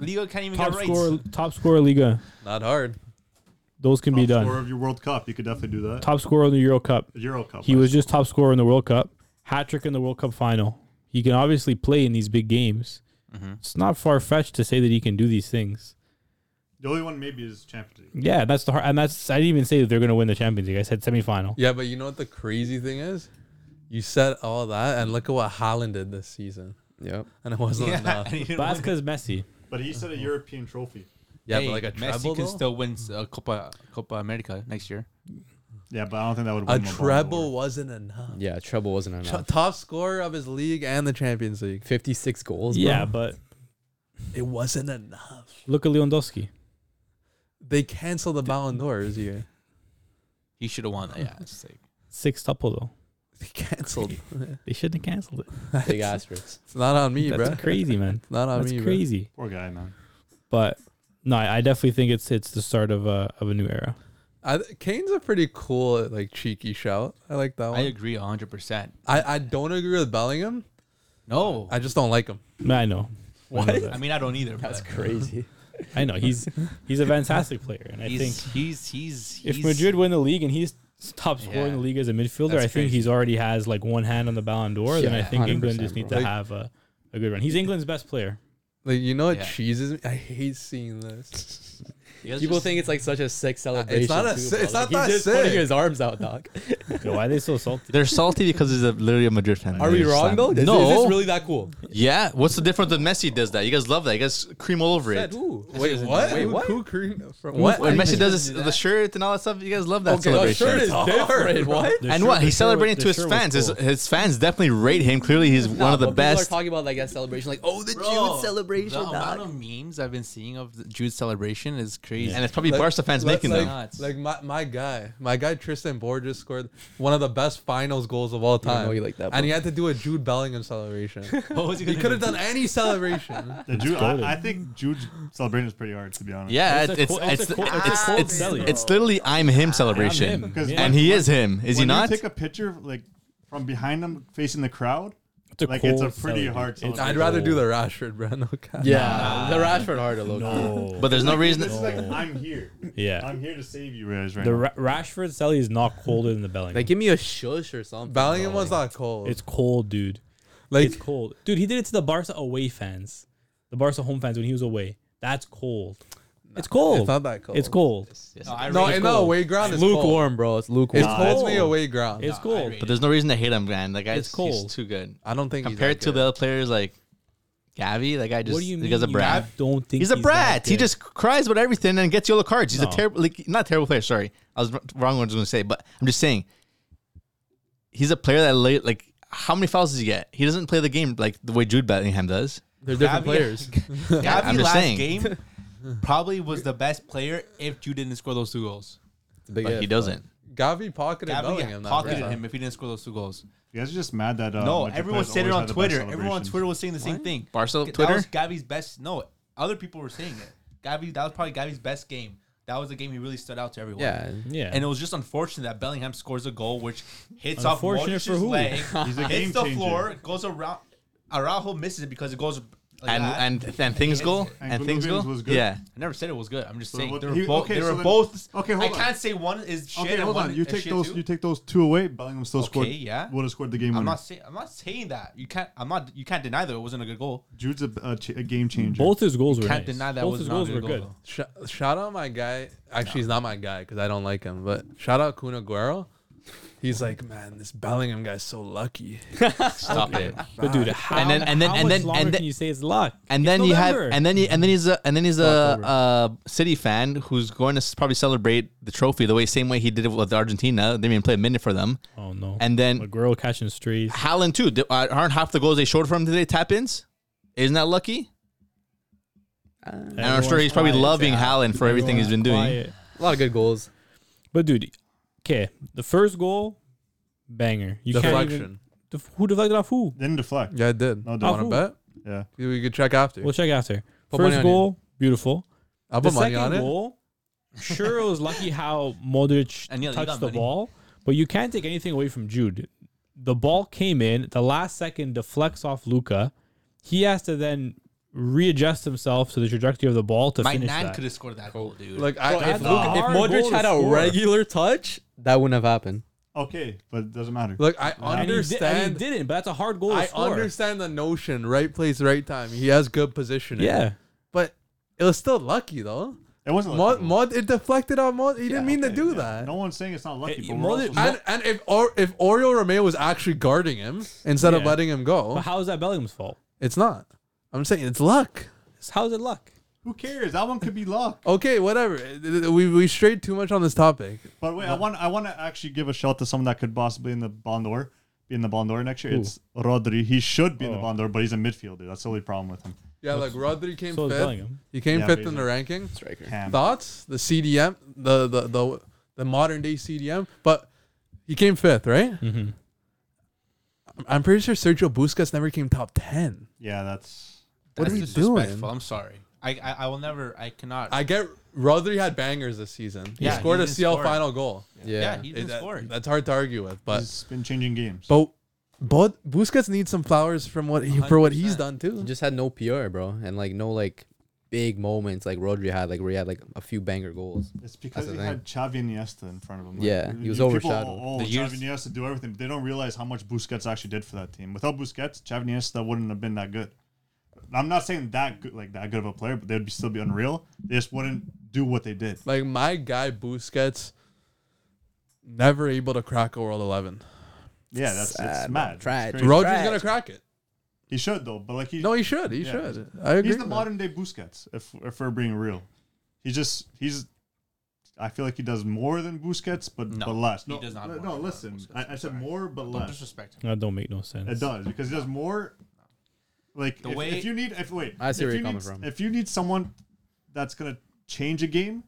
Liga can't even top get right. scorer, top scorer Liga. Not hard. Those can be done. Top done. scorer of your World Cup, you could definitely do that. Top scorer in the Euro Cup. Euro Cup. He right? was just top scorer in the World Cup, hat trick in the World Cup final. He can obviously play in these big games. Mhm. It's not far fetched to say that he can do these things. the only one. Maybe is Champions League. Yeah, that's the hard, and that's I didn't even say that they're going to win the Champions League. I said semifinal. Yeah, but you know what the crazy thing is? You said all that, and look at what Haaland did this season, Yep. and it wasn't Yeah, enough. and he didn't But that's because Messi. But he said a European trophy. Yeah, Hey, but like a Messi treble, can though? still win uh, Copa Copa America next year. Yeah, but I don't think that would. a win him Ballon treble d'Or. wasn't enough. Yeah, treble wasn't Ch- enough. top scorer of his league and the Champions League. 56 goals. Bro. Yeah, but It wasn't enough. look at Lewandowski. They canceled the Ballon d'Or this year. He should have won that. Yeah, it's like Sextuple though. They canceled. They shouldn't have canceled it. Big asterisk. it's not on me, That's bro. crazy, man. It's not on That's me, bro. crazy. Poor guy, man. But no, I I definitely think it's it's the start of a of a new era. I, Kane's a pretty cool, like cheeky shout. I like that one. I I, agree hundred percent. I, I don't agree with Bellingham. No, I just don't like him. I know. I know. I mean I don't either. That's but crazy. I know. He's he's a fantastic player, and I He's, think he's he's if Madrid win the league and he's top scorer in the league as a midfielder, That's I think crazy. he's already has like one hand on the Ballon d'Or. then I think England just need bro. to Like- have a, a good run. He's England's best player. Like you know what Yeah. cheeses me? I hate seeing this. You guys People just- think it's like such a sick uh, celebration. not a too, si- bro. it's Like, not that sick. He's just putting his arms out, dog. Yo, why are they so salty? They're salty because he's a, literally a Madrid fan. Are we wrong sad. though? Is, is no. this really that cool? yeah. What's the difference when Messi does that? You guys love that. You guys cream all over Said it. who? Wait, what? Wait, what? Who, cre- from What? what? When Messi does this, the shirt and all that stuff, you guys love that Okay, the shirt is different. What? The and shirt- what? He's celebrating to his the shirt was fans. His, his fans definitely rate him. Clearly, he's one of the but People are talking about like that celebration, like oh the Jude celebration. The amount of memes I've been seeing of the Jude celebration is crazy. And it's probably Like- Barca fans making like, them. Nuts. Like my, my guy, my guy Tristan Borges scored one of the best finals goals of all I time. know you like that, and he had to do a Jude Bellingham celebration. what was he gonna could have do? done any celebration. The Jude. I, I think Jude's celebration is pretty hard to be honest. Yeah, It's it's it's it's literally I'm him celebration, him. Because Yeah. and he is him. Is he not? You take a picture like from behind him facing the crowd. It's a Like, it's a pretty hard dude. I'd celly. rather do the Rashford, bro. No cap. Yeah, the Rashford hard to look. No. But there's no reason. This is like I'm here. yeah. I'm here to save you guys right The now. Ra- Rashford celly is not colder than the Bellingham. Like, give me a shush or something. Bellingham was not cold. it's cold, dude. like it's cold, dude. He did it to the Barca away fans, the Barca home fans when he was away. That's cold. It's cold. it's not that cold. It's cold. Yes. No, I No, rate in it. the away ground, It's it's cold. lukewarm, bro. It's It's lukewarm. Nah, cold it's me away ground. It's I cold. But there's no reason to hate him, man. That guy's It's cold. too good. I don't think Compared he's to that the other players like Gavi, that guy just what do you mean? guy's a you brat. Don't think He's a that brat. He good? just cries about everything and gets yellow cards. He's No. a terrible, like not a terrible player. Sorry, I was wrong. What I was going to say, but I'm just saying, he's a player that la- like how many fouls does he get? He doesn't play the game like the way Jude Bellingham does. They're different Gavi- players. Gavi I'm just last saying. game probably was the best player if you didn't score those two goals. But if, he doesn't. Gavi pocketed Gavi Bellingham. that pocketed first him if he didn't score those two goals. You guys are just mad that uh, no, Madrid everyone said it on had the best Twitter. Everyone on. Twitter was saying the same thing. Barca That Twitter. was Gavi's best. No, other people were saying it. Gavi, that was probably Gavi's best game. That was the game he really stood out to everyone. Yeah. Yeah. And it was just unfortunate that Bellingham scores a goal which hits off Unfortunate Modric's for who? leg, He's a game hits the changer. floor, goes around. Araujo misses it because it goes like and that. and and things go And and things go. Was good. Yeah, I never said it was good. I'm just So saying what- they were he- both. okay, they so were then- both. okay, I on. can't say one is shit Okay, and hold one on. You take those. too. You take those two away. Bellingham still scored. Okay, yeah. Would have scored the game I'm winner. not saying. I'm not saying that. You can't. I'm not. You can't deny that it wasn't a good goal. Jude's a, a, ch- a game changer. Both his goals were Can't nice. deny that Both his goals were good good. goal. Sh- shout out my guy. Actually, he's not my guy because I don't like him. But shout out Kun Aguero. He's like, man, this Bellingham guy's so lucky. stop it. But dude, how, And then- and then- and then- and then- can you say it's luck? And then you have, and then you, and then he's a, and then he's a, October. uh City fan who's going to probably celebrate the trophy the way same way he did it with Argentina. They didn't even play a minute for them. oh no. And then Aguero catching strays. Haaland too. Di- uh, Aren't half the goals they showed for him today tap ins? Isn't that lucky? And I'm sure he's probably loving Haaland for everything he's been doing. A lot of good goals. But dude, okay, the first goal, banger. You can't even. Deflection. Def- who deflected off who? Didn't deflect. Yeah, I did. No, Want didn't. to bet? Yeah. We could check after. We'll check after. Put money First on it. goal, beautiful. I'll The put money second on it. goal, sure it was lucky how Modric And yeah, you touched got the money. ball, but you can't take anything away from Jude. The ball came in, the last second deflects off Luka. He has to then readjust himself to the trajectory of the ball to My finish nan that. could have scored that goal, dude. Like I, Bro, I if, a Luka, if hard goal Modric to had a score. regular touch, that wouldn't have happened. Okay, but it doesn't matter. look, I And he, did, and understand. he didn't, but that's a hard goal to I score. understand the notion. Right place, right time. He has good positioning. Yeah. but it was still lucky though. it wasn't. Mod, lucky. mod, it deflected on Mod. He didn't mean to do yeah. that. No one's saying it's not lucky. Hey, but we're Modric- also- And and if or, if Oriol Romeu was actually guarding him instead of Yeah. letting him go, But how is that Bellingham's fault? it's not. I'm saying it's luck. How is it luck? who cares? That one could be luck. Okay, whatever. We we strayed too much on this topic. But wait, I want I want to actually give a shout to someone that could possibly in the Ballon d'Or, be in the Ballon d'Or next year. Who? It's Rodri. He should be in the Oh. Ballon but he's a midfielder. That's the only problem with him. Yeah, like Rodri came So is fifth. Bellingham. He came Yeah, fifth but in the a- ranking. Striker. Ham. Thoughts? The CDM, the the the the modern day CDM, but he came fifth, right? Mm-hmm. I'm- I'm pretty sure Sergio Busquets never came top ten. Yeah, that's What are we doing? I'm sorry. I, I I will never. I cannot. I get Rodri had bangers this season. He Yeah, scored he a didn't CL score. final goal. Yeah. yeah, he It- didn't that- score. that's hard to argue with, but he's been changing games. but but Busquets needs some flowers from what he for what he's 100%. done He too. just had no PR, bro, and like no like big moments like Rodri had, like where he had like a few banger goals. It's because That's he the had Xavi Iniesta in front of him. Like, Yeah, he was people, overshadowed. Oh, The Xavi years- Iniesta do everything. But they don't realize how much Busquets actually did for that team. Without Busquets, Xavi Iniesta wouldn't have been that good. I'm not saying that good, like that good of a player, but they'd be, still be unreal. They just wouldn't do what they did. Like my guy Busquets, never able to crack a World Eleven. Yeah, that's Sad, it's bro. mad. It's Tragic. crazy. Rodri's Trash. gonna crack it. He should though, but like he No, he should. He Yeah. should. I agree. he's the with that. modern day Busquets. If if we're being real, he just he's. I feel like he does more than Busquets, but No, but less. he No, does not No, more than listen. I, I said more, but Don't less. disrespect him. That don't make no sense. It does because he does more. Like The if, way- if you need if wait I see if where you you're need, coming from. If you need someone that's gonna change a game,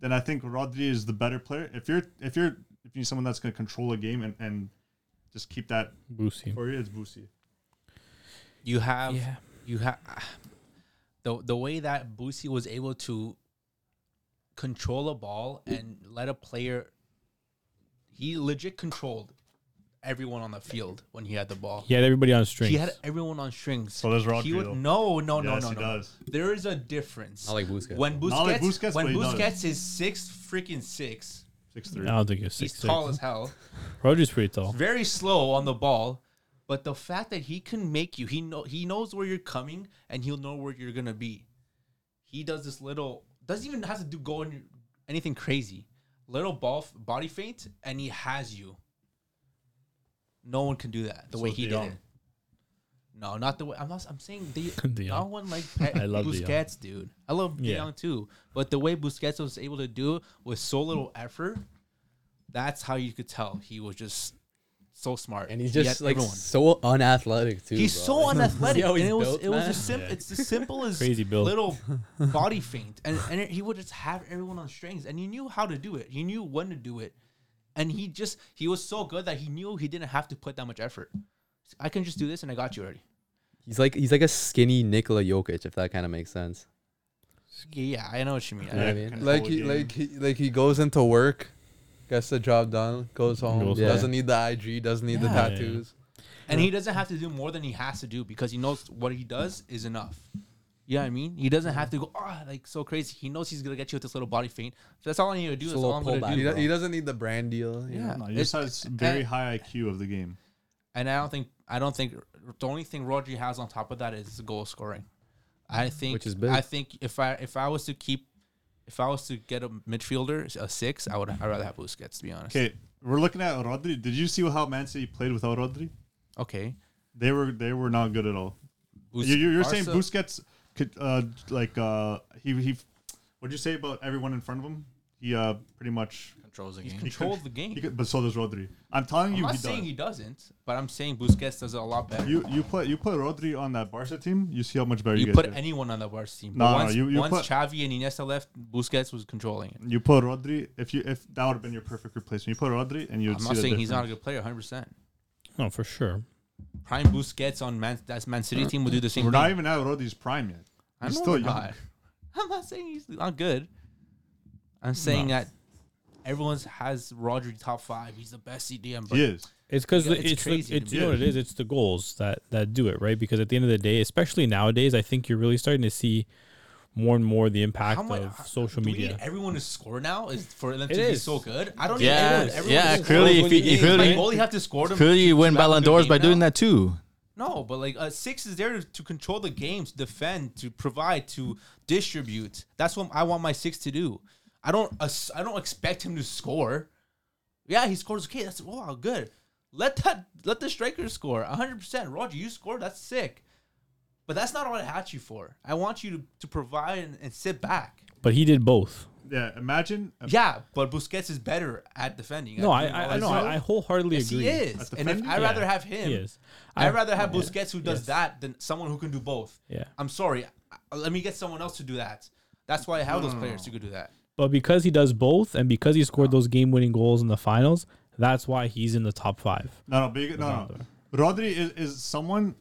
then I think Rodri is the better player. If you're if you're if you need someone that's gonna control a game and, and just keep that Boosie. for you, it's Boosie. You have Yeah. you have the the way that Boosie was able to control a ball and let a player he legit controlled everyone on the field when he had the ball. He had everybody on strings. He had everyone on strings. So does He Rodri, would, no, no, no, Yes, no, he no. does. There is a difference. Not like Busquets. when Busquets, like Busquets, when but he does. Busquets is six freaking six, Six I three. don't think he's he's six. tall as hell. Rodri's pretty tall. very slow on the ball, but the fact that he can make you, he know he knows where you're coming and he'll know where you're gonna be. He does this little doesn't even have to do go in anything crazy. Little ball body feint and he has you. No one can do that the So way he did it. No, not the way I'm not. I'm saying the De not one like Pe- I love De Jong. Busquets, dude. I love De Yeah. Jong too, but the way Busquets was able to do it with so little effort, that's how you could tell he was just so smart. and he's just had like everyone. so unathletic too. He's bro. so unathletic, see how and it was built, it was man? as simple. Yeah. It's as simple as Crazy build. little body feint, and and it- he would just have everyone on strings, and he knew how to do it. He knew when to do it, and he just he was so good that he knew he didn't have to put that much effort. I can just do this, and I got you already. He's like he's like a skinny Nikola Jokic, if that kind of makes sense. Yeah, I know what you mean. You know what I mean? Control Like he, game. like he, like he goes into work, gets the job done, goes home, Goes home. doesn't need the IG, doesn't need the Yeah. tattoos. And he doesn't have to do more than he has to do because he knows what he does is enough. You know what I mm. mean? He doesn't have to go, oh, like so crazy. He knows he's gonna get you with this little body feint. So that's all I need to do. Just a That's all I'm gonna do. He, do- he doesn't need the brand deal. you Yeah. know? No, he just has very and- high IQ of the game. And I don't think I don't think the only thing Rodri has on top of that is goal scoring. I think Which is big. I think if I if I was to keep if I was to get a midfielder a six, I would I'd rather have Busquets to be honest. Okay, we're looking at Rodri. Did you see how Man City played without Rodri? Okay. They were they were not good at all. Bus- You- you're, you're saying Barca- Busquets could uh like uh he he what'd you say about everyone in front of him? He uh pretty much Controls the game. He game. controls the game. he could, but so does Rodri. I'm telling you I'm you, not he saying does. he doesn't, but I'm saying Busquets does it a lot better. You you put you put Rodri on that Barca team, you see how much better You you, put get. anyone on the Barca team. No, But no, once, you- you once put- Xavi and Iniesta left, Busquets was controlling it. You put Rodri if you if that would have been your perfect replacement. You put Rodri and you would I'm see not saying he's not a good player, 100. percent No, for sure. Prime Busquets on Man that's Man City team would do the same We're thing. not even at Rodri's prime yet. I He's know still young. not. I'm not saying he's not good. I'm saying No. that everyone's has Rodri top five. He's the best CDM. But He is. It's because Yeah, it's it's the- it's you know what it is. It's the goals that that do it right. Because at the end of the day, especially nowadays, I think you're really starting to see more and more the impact how much of social do we media. need everyone to score now is for them It to be so good. I don't need Yeah, everyone. everyone yeah, to clearly score if you- if games. really- Like, goalie have to score them. Clearly, you win have a Ballon d'Ors game by doing that too. No, but like uh, six is there to, to control the game, to defend, to provide, to distribute. That's what I want my six to do. I don't. ass- I don't expect him to score. Yeah, he scores. Okay, that's wow, good. Let that. Let the striker score. hundred percent. Roger, you scored. That's sick. But that's not what I had you for. I want you to, to provide and, and sit back. But he did both. Yeah, imagine. Yeah, but Busquets is better at defending. No, at I I, I know. I, I wholeheartedly Yes, agree. he is. And if? I'd rather have him, He is. I'd rather have yeah. Busquets who does Yes. that than someone who can do both. Yeah. I'm sorry. Uh, let me get someone else to do that. That's why I have those players who could do that. But because he does both, and because he scored those game-winning goals in the finals, that's why he's in the top five. No, no, but you, no, no. Rodri is, is someone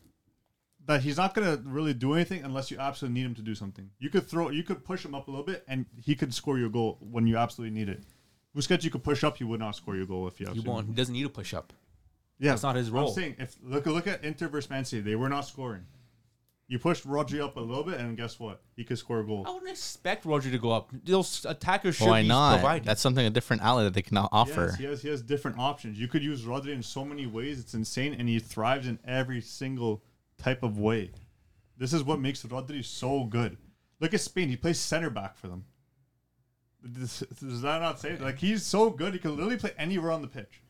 that he's not gonna really do anything unless you absolutely need him to do something. You could throw, you could push him up a little bit, and he could score your goal when you absolutely need it. Busquets, you could push up, he would not score your goal if you He absolutely. won't. He doesn't need to push up. Yeah, That's not his role. I'm saying if look look at Inter versus Man City, they were not scoring. You pushed Rodri up a little bit, and guess what? He could score a goal. I wouldn't expect Roger to go up. Those attackers should Why be not? providing. That's something a different outlet that they can now offer. Yes, he has he has different options. You could use Rodri in so many ways. It's insane, and he thrives in every single type of way. This is what makes Rodri so good. Look at Spain; he plays center back for them. Does, does that not say it? like he's so good? He can literally play anywhere on the pitch,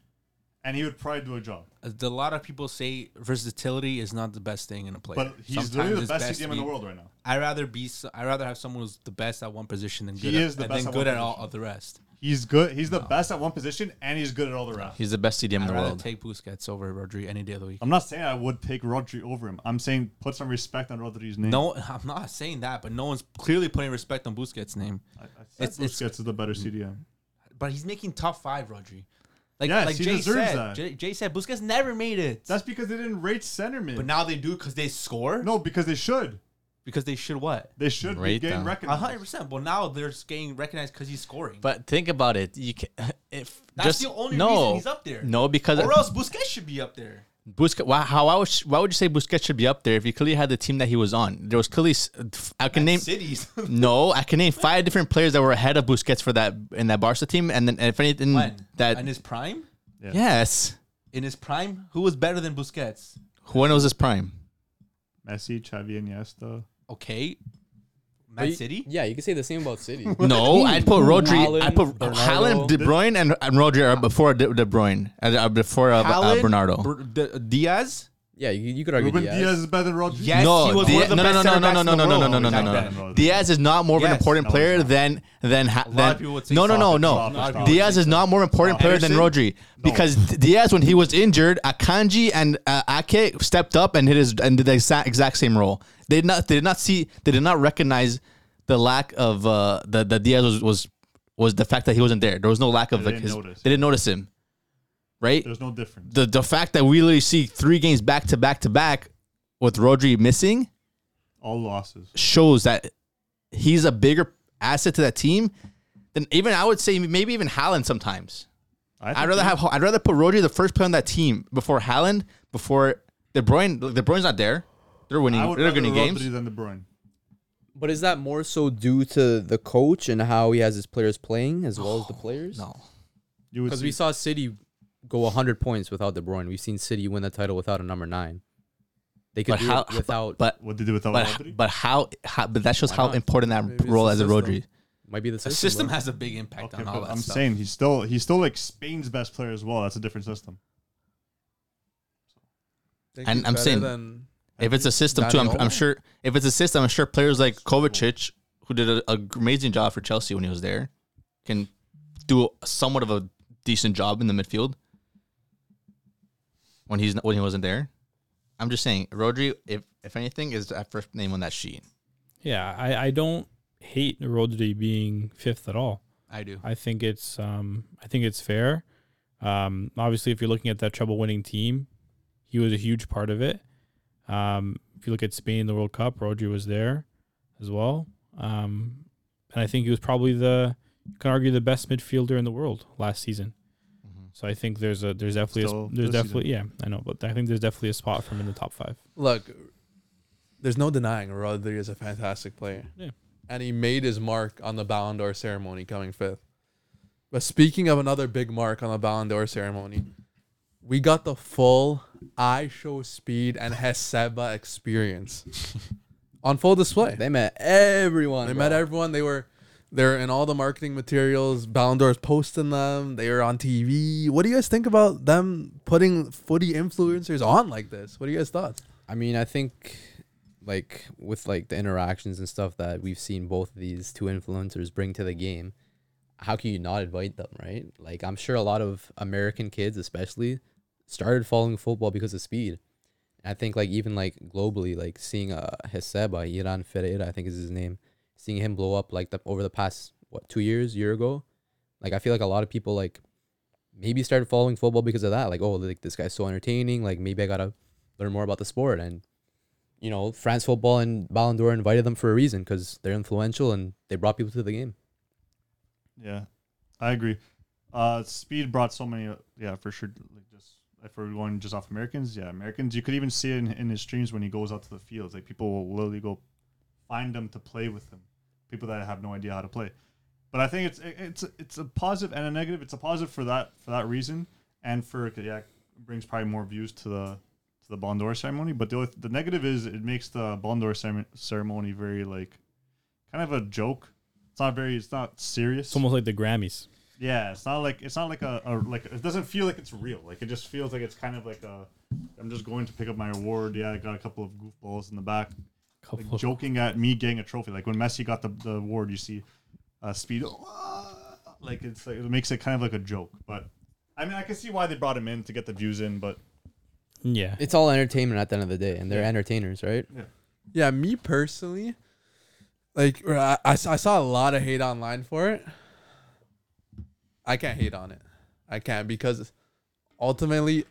and he would probably do a job. Uh, a lot of people say versatility is not the best thing in a player. But he's Sometimes literally the best to CDM in the world right now. I rather be. I rather have someone who's the best at one position than He good. is at, the best then at good at all of the rest. He's good. He's the best at one position, and he's good at all the rest. He's the best CDM in I'd the rather world. take Busquets over Rodri any day of the week. I'm not saying I would take Rodri over him. I'm saying put some respect on Rodri's name. No, I'm not saying that, but no one's clearly putting respect on Busquets' name. I, I said It's- it's- Busquets is the better CDM. Mm. But he's making top five, Rodri. Like, Yes, like he Jay deserves said, that. Jay, Jay said Busquets never made it. That's because they didn't rate center mid. but now they do because they score. no, because they should. Because they should what? They should be getting them. A recognized. hundred percent. Well, now they're getting recognized because he's scoring. But think about it. You can, if that's just, the only no, reason he's up there. No, because or else Busquets should be up there. Busquets. Why, how? Why would, why would you say Busquets should be up there if you clearly had the team that he was on? There was clearly. I can name. cities. No, I can name five different players that were ahead of Busquets for that in that Barca team, and then if anything when that in his prime, yes, in his prime, who was better than Busquets? when was his prime? Messi, Xavi, Iniesta. Okay, Man y- City. Yeah, you can say the same about City. No, I'd put Rodri. I'd put Haaland, Haaland, De Bruyne, and, and Rodri are before De, De Bruyne, uh, before uh, uh, Bernardo. Br- D- Dias. yeah, you, you could argue Ruben Dias. Dias is better than Rodri. Yes, no, he was Dia- one of the no, best no, no, no, no, no, no, no, no, no, no, no, no, no. Dias is not more of an Yes. important No, player not. than than ha- lot than of would say no, no, no, no. stop it, stop it. Dias is not more important player than Rodri because Dias, when he was injured, Akanji and uh, Ake stepped up and hit his and did the exact, exact same role. They did not they did not see they did not recognize the lack of uh, the the Dias was, was was the fact that he wasn't there. There was no lack of They like didn't his. notice. They didn't notice him, right? There's no difference. the the fact that we literally see three games back to back to back with Rodri missing All losses. shows that he's a bigger asset to that team than even I would say maybe even Haaland sometimes. I I'd rather have I'd rather put Rodri the first player on that team before Haaland before De Bruyne. De Bruyne's not there. They're winning. I would They're rather winning Rodri games. than De Bruyne. But is that more so due to the coach and how he has his players playing as well as the players? No, You would Because see, we saw City go 100 points without De Bruyne. We've seen City win the title without a number nine. They could but do how? it without. But what they do without but Rodri. but how, how? But that shows Why how not? important that Maybe it's role the as a system. Rodri. might be the The system. system bro. has a big impact okay, on all but that I'm stuff. saying he's still he's still like Spain's best player as well. That's a different system. Think And he's I'm better saying- than- If it's a system too, I'm, I'm sure. If it's a system, I'm sure players like Kovacic, who did an amazing job for Chelsea when he was there, can do somewhat of a decent job in the midfield when he's when he wasn't there. I'm just saying, Rodri, if if anything, is that first name on that sheet. Yeah, I, I don't hate Rodri being fifth at all. I do. I think it's um I think it's fair. Um, obviously, if you're looking at that treble winning team, he was a huge part of it. Um, if you look at Spain in the World Cup, Rodri was there as well. Um, and I think he was probably the you can argue the best midfielder in the world last season. So I think there's a there's definitely Still a, there's definitely yeah I know, but I think there's definitely a spot for him in the top five. Look, there's no denying Rodri is a fantastic player. Yeah. And he made his mark on the Ballon d'Or ceremony coming fifth. But speaking of another big mark on the Ballon d'Or ceremony, we got the full IShowSpeed and Receba experience on full display. They met everyone. They bro. met everyone. They were they're in all the marketing materials. Ballon d'Or's posting them. They were on TV. What do you guys think about them putting footy influencers on like this? What are you guys' thoughts? I mean, I think like with like the interactions and stuff that we've seen both of these two influencers bring to the game, how can you not invite them, right? Like I'm sure a lot of American kids especially started following football because of speed. I think like even like globally, like seeing uh Receba, Iran Ferreira, I think is his name, seeing him blow up like the over the past what two years, year ago, like I feel like a lot of people like maybe started following football because of that. Like, oh, like this guy's so entertaining. Like maybe I gotta learn more about the sport. And you know, France football and Ballon d'Or invited them for a reason because they're influential and they brought people to the game. Yeah, I agree. Uh, speed brought so many. uh, Yeah, for sure. If we're going just off Americans, yeah, Americans. You could even see it in, in his streams when he goes out to the fields. Like people will literally go find him to play with him. People that have no idea how to play. But I think it's it's it's a positive and a negative. It's a positive for that for that reason, and for yeah, brings probably more views to the to the Ballon d'Or ceremony. But the only- the negative is it makes the Ballon d'Or ceremony, ceremony very like kind of a joke. It's not very. It's not serious. It's almost like the Grammys. Yeah, it's not like it's not like a, a like it doesn't feel like it's real. Like it just feels like it's kind of like a I'm just going to pick up my award. Yeah, I got a couple of goofballs in the back, like joking at me getting a trophy. Like when Messi got the, the award, you see uh, speed like it's like it makes it kind of like a joke. But I mean, I can see why they brought him in to get the views in. But Yeah, It's all entertainment at the end of the day, and they're Yeah. entertainers, right? Yeah, me personally, like I, I I saw a lot of hate online for it. I can't hate on it. I can't because ultimately,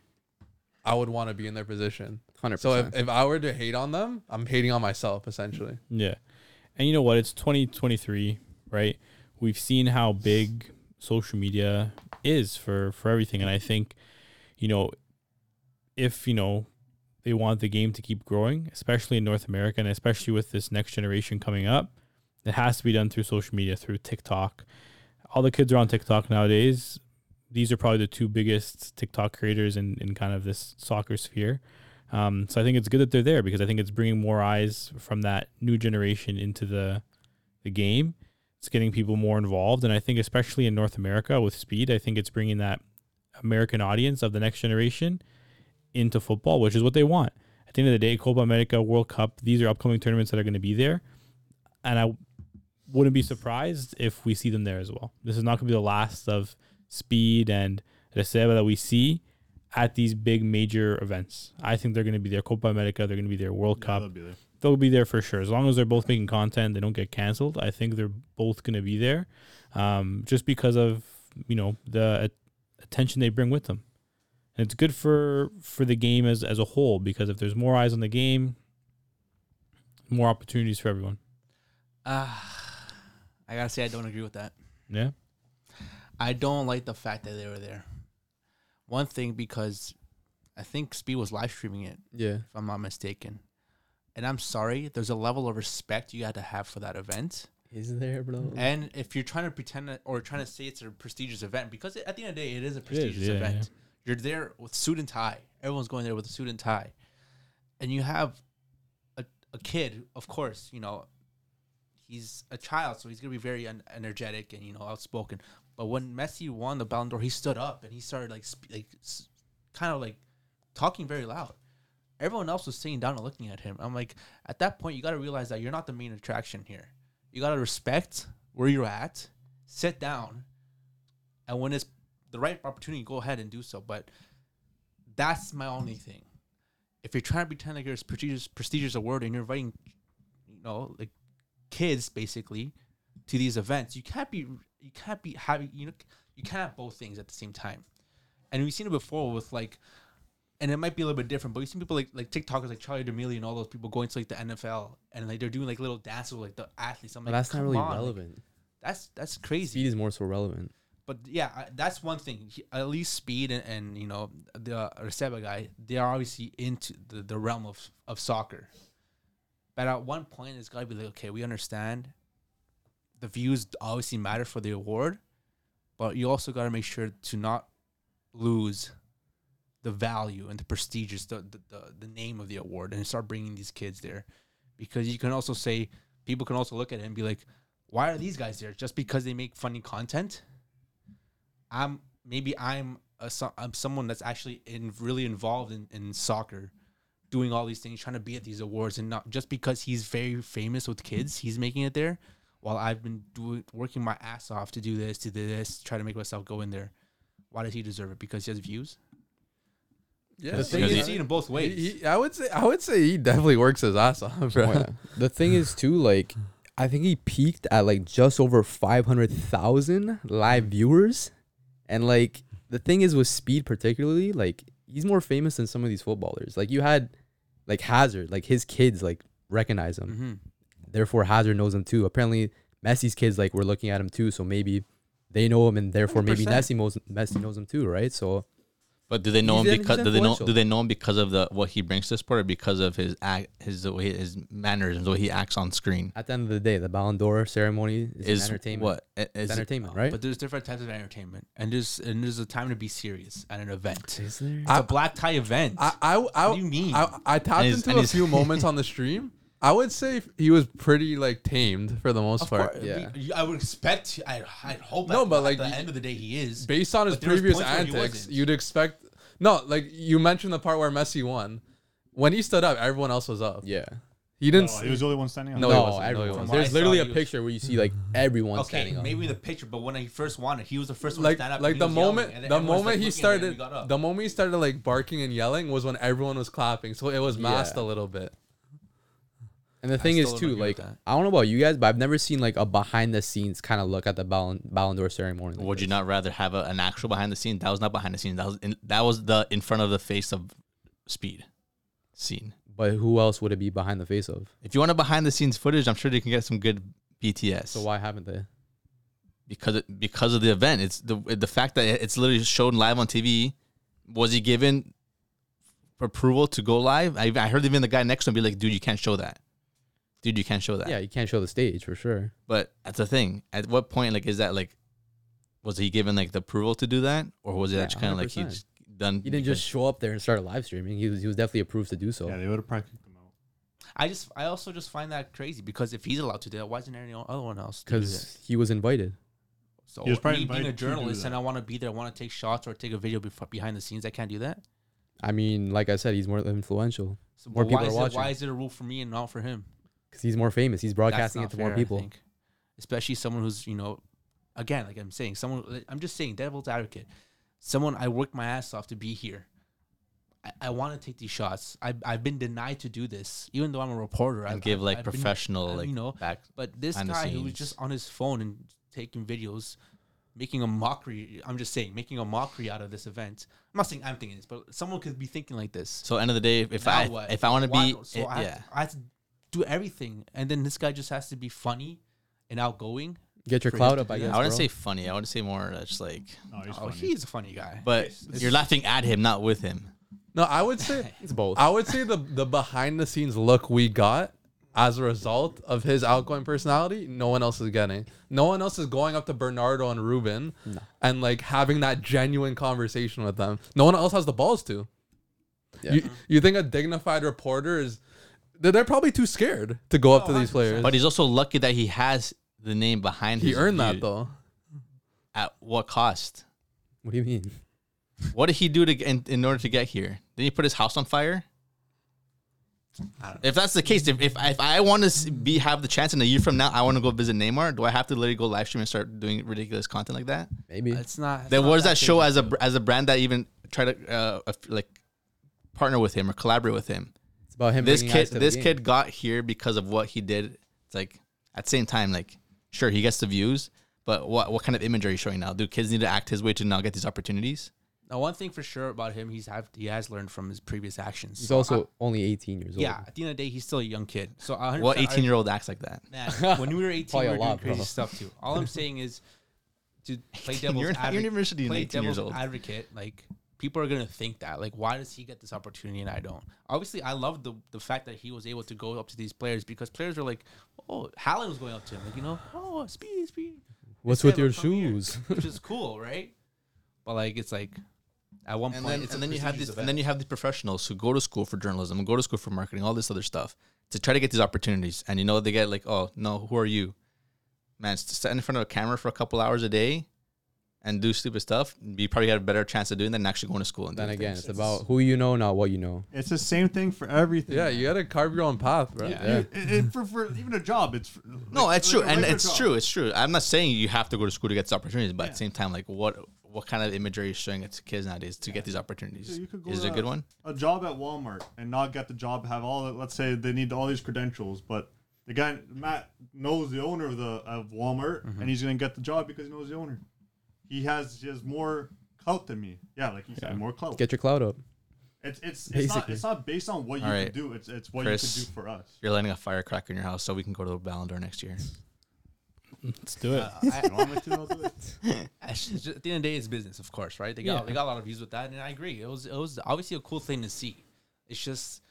I would want to be in their position. Hundred So if, if I were to hate on them, I'm hating on myself essentially. Yeah. And you know what? It's 2023, right? We've seen how big social media is for for everything and I think you know if, you know, they want the game to keep growing, especially in North America and especially with this next generation coming up, it has to be done through social media, through TikTok. All the kids are on TikTok nowadays. These are probably the two biggest TikTok creators in, in kind of this soccer sphere. Um, so I think it's good that they're there because I think it's bringing more eyes from that new generation into the the game. It's getting people more involved, and I think especially in North America with speed, I think it's bringing that American audience of the next generation into football, which is what they want. At the end of the day, Copa America, World Cup, these are upcoming tournaments that are going to be there, and I wouldn't be surprised if we see them there as well. This is not going to be the last of speed and Receba that we see at these big major events. I think they're going to be there. Copa America, they're going to be there. World Yeah, Cup, they'll be there. they'll be there for sure. As long as they're both making content, they don't get canceled. I think they're both going to be there, um, just because of you know the attention they bring with them, and it's good for for the game as as a whole because if there's more eyes on the game, more opportunities for everyone. Ah, I gotta say I don't agree with that. Yeah, I don't like the fact that they were there. One thing because I think Speed was live streaming it, yeah, if I'm not mistaken. And I'm sorry, there's a level of respect you got to have for that event. is there, bro? And if you're trying to pretend or trying to say it's a prestigious event, because at the end of the day, it is a is, prestigious yeah, event. You're there with suit and tie. Everyone's going there with a suit and tie, and you have a, a kid. Of course, you know he's a child, so he's gonna be very un- energetic and you know outspoken. But when Messi won the Ballon d'Or, he stood up and he started like sp- like s- kind of like talking very loud. Everyone else was sitting down and looking at him. I'm like, at that point, you got to realize that you're not the main attraction here. You got to respect where you're at, sit down, and when it's the right opportunity, go ahead and do so. But that's my only thing. If you're trying to pretend like you're a prestigious, prestigious award and you're inviting, you know, like kids basically to these events, you can't be, you can't be having, you know, you can't have both things at the same time. And we've seen it before with like, and it might be a little bit different, but we've seen people like like TikTokers like Charli D'Amelio and all those people going to like the NFL and like they're doing like little dances with like the athletes. I'm But like, that's not really on, like, relevant. that's that's crazy. Speed is more so relevant. But yeah, I, that's one thing. He- At least Speed and, and you know the Receba guy, they are obviously into the, the realm of, of soccer. But at one point, it's got to be like, okay, we understand the views obviously matter for the award, but you also got to make sure to not lose the value and the prestigious, the, the, the, the name of the award, and start bringing these kids there. Because you can also say, people can also look at it and be like, why are these guys there? Just because they make funny content? I'm maybe I'm a I'm someone that's actually in really involved in, in soccer, doing all these things, trying to be at these awards, and not just because he's very famous with kids, he's making it there. While I've been doing working my ass off to do this, to do this, try to make myself go in there. Why does he deserve it? Because he has views. Yeah, The thing you is- can see it in both ways. He- he- I would say I would say he definitely works his ass off, bro. Yeah. The thing is too, like I think he peaked at like just over five hundred thousand live viewers, and like the thing is with Speed particularly, like he's more famous than some of these footballers. Like you had, like Hazard, like his kids like recognize him, mm-hmm. therefore Hazard knows him too. Apparently Messi's kids like were looking at him too, so maybe they know him, and therefore maybe 100%. Messi knows Messi knows him too, right? So But do they know He's him because do they know do they know him because of the what he brings to the sport or because of his act his the way his mannerisms the way he acts on screen at the end of the day, the Ballon d'Or ceremony is, is entertainment. what i- It's is entertainment, right? But there's different types of entertainment, and there's and there's a time to be serious at an event. Is there? It's a black tie event. I I, I, What do you mean? I, I tapped And into and a few moments on the stream. I would say he was pretty like tamed for the most Of part. course, Yeah. we- I would expect. I I hope. No, at, but, at like, the y- end of the day, he is. Based on his But there was previous points where he antics, you'd expect no, like you mentioned the part where Messi won. When he stood up, everyone else was up. yeah. He didn't. No, he was the only one standing up. No, No, he wasn't. No, he everyone. wasn't. From what I There's literally a he was- picture where you see like everyone okay, standing up. Okay, maybe the picture, but when he first won it, he was the first one like to stand up. like the he yelling, moment the moment like, he looking at him, started got the moment he started like barking and yelling was when everyone was clapping so it was masked Yeah. a little bit And the thing is too, like. I don't know about you guys, but I've never seen like a behind the scenes kind of look at the Ballon Ballon d'Or ceremony. like would you this. not rather have a, an actual behind the scenes that was not behind the scenes that was in, that was the in front of the face of speed scene. But who else would it be behind the face of? If you want a behind the scenes footage, I'm sure they can get some good BTS. So why haven't they? because it, because of the event. It's the the fact that it's literally shown live on TV. Was he given approval to go live? I, I heard even the guy next to him be like, "Dude, you can't show that. Dude, you can't show that." Yeah, you can't show the stage for sure. But that's the thing. At what point, like, is that like, was he given like the approval to do that, or was it Yeah, actually kind of like 100%. he's done? He didn't just show up there and start live streaming. He was he was definitely approved to do so. Yeah, they would have probably kicked him out. I just, I also just find that crazy because if he's allowed to do that, why isn't there any other one else? to do that? Because he was invited. So He was probably me being a invited to do journalist and. I want to be there, I want to take shots or take a video before, behind the scenes. I can't do that. I mean, like I said, he's more influential So More but why people is are it, watching. why is it a rule for me and not for him? Because he's more famous. He's broadcasting it not to more fair, I people. think. Especially someone who's you know, again, like I'm saying, someone. I'm just saying, devil's advocate. Someone I worked my ass off to be here. I, I want to take these shots. I I've been denied to do this, even though I'm a reporter. and I've, give like I've professional uh, like you know, back. But this guy who was just on his phone and taking videos, making a mockery. I'm just saying, making a mockery out of this event. I'm not saying I'm thinking this, but someone could be thinking like this. So end of the day, if Now I what? if I want to be so it- I, have yeah, to, I have to do everything, and then this guy just has to be funny and outgoing. Get your For him clout up, I guess. I wouldn't bro. say funny. I would say more just like. No, he's oh, funny. he's a funny guy. But It's- you're laughing at him, not with him. No, I would say it's both. I would say the the behind the scenes look we got as a result of his outgoing personality, no one else is getting. No one else is going up to Bernardo and Ruben and like having that genuine conversation with them. No one else has the balls to. Yeah. You you think a dignified reporter is they're, they're probably too scared to go up to these players. But he's also lucky that he has the name behind. Him. He his earned that view. though. At what cost? What do you mean? What did he do to in, in order to get here? Did he put his house on fire? If that's the case, if, if, I- if I want to be have the chance in a year from now, I want to go visit Neymar. Do I have to literally go live stream and start doing ridiculous content like that? Maybe. it's not. it's Then not what does that show crazy. as a as a brand that even try to uh, like partner with him or collaborate with him? It's about him. this kid eyes to the this kid got here because of what he did. It's like at the same time, like sure he gets the views, but what what kind of image are you showing now? Do kids need to act his way to not get these opportunities? Now, one thing for sure about him, he's have he has learned from his previous actions. He's So also I- only 18 years old. yeah. At the end of the day, he's still a young kid. So 100% What 18 year old acts like that? Man, when we were 18, Probably we a were doing lot, crazy bro. stuff too. All I'm saying is to play devil's You're not- advocate. you're never should be play 18 years devil's old. advocate. Like people are gonna think that. Like, why does he get this opportunity and I don't? Obviously, I love the the fact that he was able to go up to these players because players are like, oh, Haaland was going up to him, like you know, oh, speed, speed. What's with your look, come here. shoes? which is cool, right? But like, it's like at one And point, then, it's and then you have prestigious these, and then you have these professionals who go to school for journalism go to school for marketing, all this other stuff to try to get these opportunities. And you know they get like, oh no, who are you, man? s- Stand in front of a camera for a couple hours a day and do stupid stuff. You probably had a better chance of doing that than actually going to school and then again, things. it's about who you know, not what you know. It's the same thing for everything. Yeah, you gotta carve your own path, bro. Yeah. Yeah. It- it- for, for even a job, it's No, like- it's like true, a and it's job. true. It's true. I'm not saying you have to go to school to get these opportunities, but at the same time, like what what kind of imagery are you showing it to kids nowadays to get these opportunities? So you could go Is it a good one? A job at Walmart and not get the job, have all the, let's say they need all these credentials, but the guy Matt knows the owner of the of Walmart Mm-hmm. and he's gonna get the job because he knows the owner. He has he has more clout than me. Yeah, like he said, more clout. Get your clout up. It's it's it's not it's not based on what you All can do. It's it's what Chris. you can do for us. You're lighting a firecracker in your house so we can go to the Ballon d'Or next year. Let's do it. Uh, I- You want me to? I'll do it. At the end of the day, it's business, of course, right? They got Yeah. they got a lot of views with that, and I agree. It was it was obviously a cool thing to see. It's just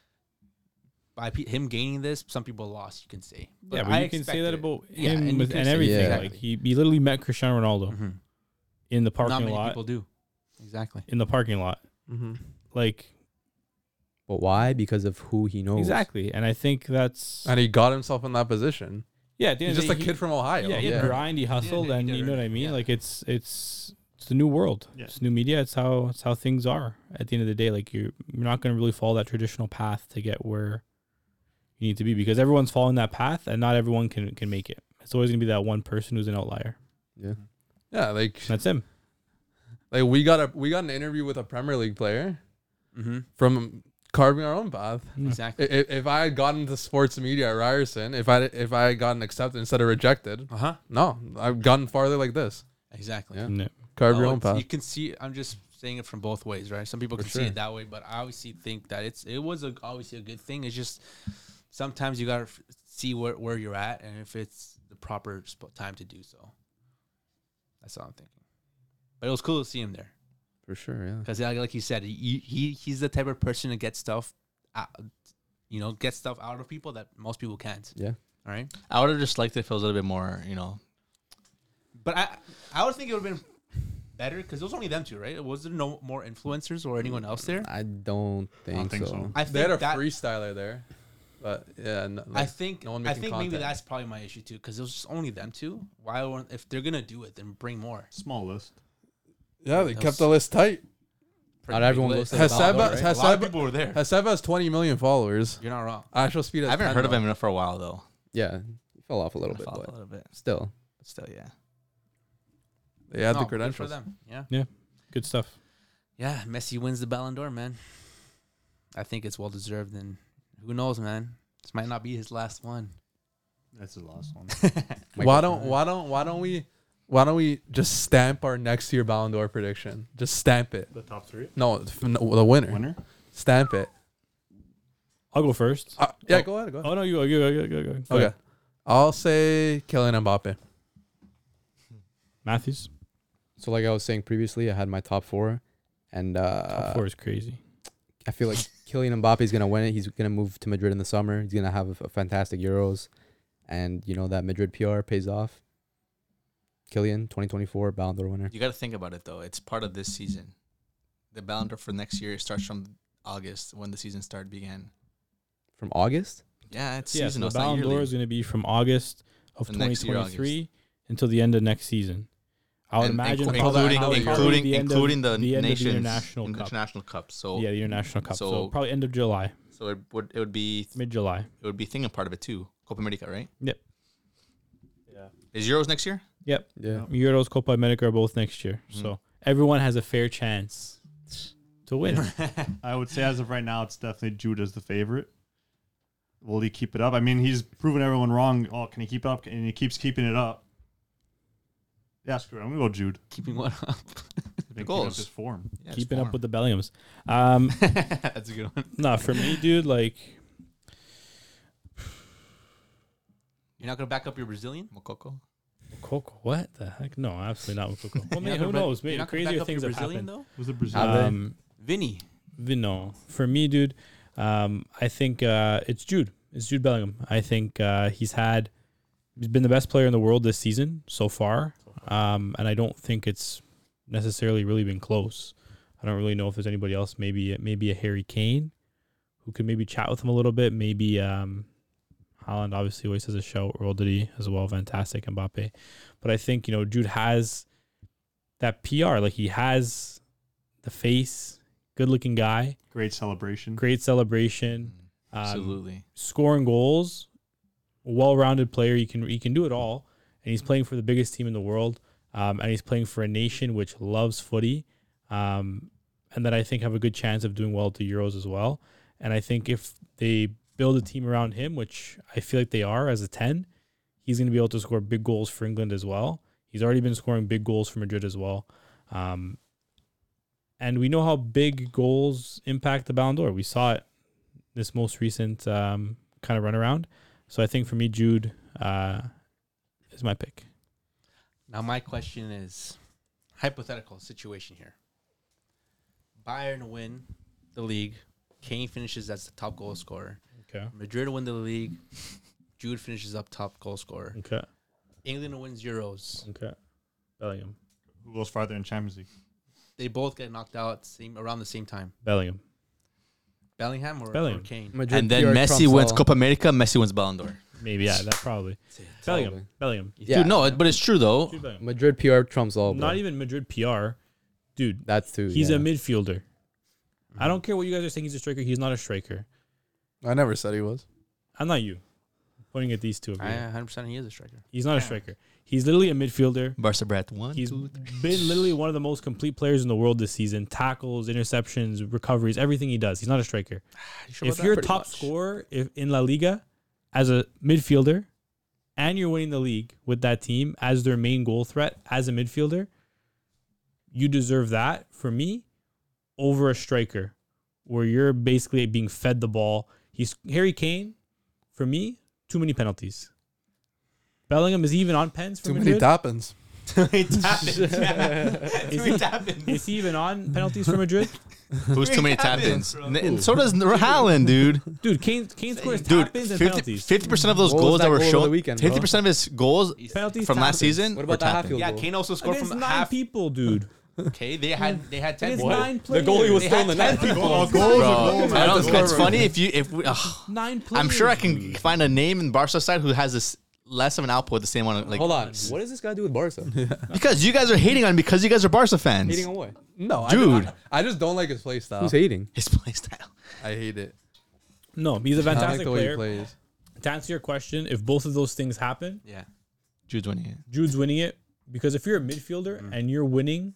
by pe- him gaining this, some people lost. You can say, yeah, but I you can say that expected it. about Yeah, him and with, and everything. Yeah. Like he, he literally met Cristiano Ronaldo Mhm. In the parking lot. Not many lot. people do. Exactly. In the parking lot, Mm-hmm. like But why? Because of who he knows. exactly. And I think that's And he got himself in that position. yeah. at the end He's of just a the day, kid from Ohio. Yeah, he Yeah. grind, he hustled, he and did you know what I mean. yeah. Like it's it's it's the new world. Yeah. It's new media. It's how it's how things are. At the end of the day, like you're you're not going to really follow that traditional path to get where you need to be because everyone's following that path, and not everyone can can make it. It's always going to be that one person who's an outlier. Yeah. Yeah, like That's him. like we got a we got an interview with a Premier League player Mm-hmm. from carving our own path. Exactly. If, if I had gotten into sports media at Ryerson, if I if I had gotten accepted instead of rejected, Uh huh. no, I've gotten farther like this. Exactly. Yeah. No. Carve Oh, your own path. You can see. I'm just saying it from both ways, right? Some people For can see it that way, but I obviously think that it's it was a, obviously a good thing. It's just sometimes you gotta f- see where where you're at and if it's the proper sp- time to do so. That's all I'm thinking. But it was cool to see him there For sure, yeah. because, like, like you said, he, he he's the type of person to get stuff, out, you know, get stuff out of people that most people can't. Yeah. All right. I would have just liked it if it was a little bit more, you know. But I I would think it would have been better because it was only them two, right? Was there no more influencers or anyone else there? I don't think, think so. so. I They had a that freestyler there, but yeah, no, I think no one I making think maybe that's probably my issue too because it was just only them two. Why weren't if they're gonna do it then bring more? Small list. yeah, they That kept the list tight. Pretty Not everyone big looks list. like Receba, Ballon, right? a lot of people were there. Receba has 20 million followers. You're not wrong. Actual speed. I haven't heard of him for a while though. Yeah, he fell off a little I bit, followed but a little bit, still. but still, yeah. They had No, the good for credentials. them. Yeah. Good stuff. Yeah, Messi wins the Ballon d'Or, man. I think it's well deserved, and who knows, man? This might not be his last one. That's the last one. Why don't why don't why don't we why don't we just stamp our next year Ballon d'Or prediction? Just stamp it. the top three. No, f- no, the winner. Winner. Stamp it. I'll go first. Uh, yeah, Oh. go ahead. Go ahead. Oh no, you go, you go, you go, you go. go. Okay. ahead. I'll say Kylian Mbappe. Matthews. So like I was saying previously, I had my top four, and uh, Top four is crazy. I feel like Kylian Mbappe is gonna win it. He's gonna move to Madrid in the summer. He's gonna have a, a fantastic Euros, and you know that Madrid PR pays off. Kylian, 2024 Ballon d'Or winner. You got to think about it though. It's part of this season. The Ballon d'Or for next year starts from August when the season start began. From August, Yeah, it's Yeah, so the Ballon d'Or is going to be from August of The next year, 2023 until the end of next season. I would And imagine inclu- probably- including probably including the end of- the, the nations the international cup. international cup. So yeah, the international cup. So, so- probably end of July, so it would it would be mid July. it would be thing thinking part of it too. Copa America, right? Yep. Yeah. Is Euros next year? Yep. yeah. Euros, Copa America are both next year. Mhm. So everyone has a fair chance to win. I would say as of right now, it's definitely Jude as the favorite. Will he keep it up? I mean, he's proven everyone wrong. Oh, can he keep up? And he keeps keeping it up. Yeah, screw it. I'm gonna go Jude. Keeping one up. He's been keeping up goals. his form. Yeah, it's Keeping up form. with the Bellinghams. Um, That's a good one. no, for me, dude, like You're not gonna back up your Brazilian? Mokoko. Coco. What the heck? No, absolutely not with Coco. Well, You're man, who knows? you're Maybe not crazier things have Brazilian happened. though. Who's the Brazilian? Have they? Um, Vinny. Vi- no, for me, dude, um, I think uh, it's Jude. It's Jude Bellingham. I think uh, he's had he's been the best player in the world this season so far, um, and I don't think it's necessarily really been close. I don't really know if there's anybody else. Maybe maybe a Harry Kane, who could maybe chat with him a little bit. Maybe um, Haaland obviously always has a show. shout. Rodri as well, fantastic. Mbappe, but I think you know Jude has that PR. Like he has the face, good looking guy Great celebration. great celebration, um, Absolutely. scoring goals, well-rounded player. He can he can do it all, and he's playing for the biggest team in the world, um, and he's playing for a nation which loves footy, um, and that I think have a good chance of doing well at the Euros as well. And I think if they build a team around him, which I feel like they are as a ten, he's going to be able to score big goals for England as well. He's already been scoring big goals for Madrid as well. Um, and we know how big goals impact the Ballon d'Or. We saw it this most recent um, kind of run around. So I think for me, Jude uh, is my pick. Now my question is hypothetical situation here. Bayern win the league. Kane finishes as the top goal scorer. Okay. Madrid win the league. Jude finishes up top goal scorer. Okay. England wins Euros. Okay. Bellingham. Who goes farther in Champions League? They both get knocked out same around the same time. Bellingham. Bellingham or, or Kane? Madrid And then PR Messi trumps wins all. Copa America. Messi wins Ballon d'Or. Maybe yeah, that probably. Bellingham. Probably. Bellingham. Yeah. Dude, no, but it's true though. Jude Bellingham. Madrid PR trumps all. Bro. Not even Madrid PR, dude. That's too. He's yeah. a midfielder. I mm-hmm. don't care what you guys are saying. He's a striker. He's not a striker. I never said he was. I'm not you. I'm pointing at these two. Of you. I 100% he is a striker. He's not a striker. He's literally a midfielder. Barca Brat one. He's two, three. been literally one of the most complete players in the world this season. Tackles, interceptions, recoveries, everything he does. He's not a striker. You sure if about that? you're a Pretty top much. scorer if, in La Liga as a midfielder and you're winning the league with that team as their main goal threat as a midfielder, you deserve that. For me, over a striker, where you're basically being fed the ball. He's Harry Kane. For me, too many penalties. Bellingham is even on pens for Too many Madrid. tappins. is, he, is he even on penalties for Madrid? Who's too many tap ins? And so does Haaland, dude. Dude, Kane Kane scores Dude, tap ins and 50 penalties. percent of those What was goals that that were goal of the shown, weekend, bro? fifty percent of his goals penalties from last tap-ins. season What were about the tap Hatfield Yeah, goal? Kane also scored Against from nine half. people, dude. Okay, they had they had ten. Against nine The players. goalie was They still in had the 10 net. people. Goals Bro, goals, I don't, it's funny if you if we, ugh. nine players. I'm sure I can find a name in Barca side who has this less of an output the same one like Hold on. What does this guy do with Barca? because you guys are hating on him because you guys are Barca fans. Hating on what? No, I Dude. just, I, just don't like his play style. Who's hating? His play style. I hate it. No, he's a I don't like fantastic the way he player. plays. To answer your question, if both of those things happen, Yeah. Jude's winning it. Jude's winning it because if you're a midfielder Mm. and you're winning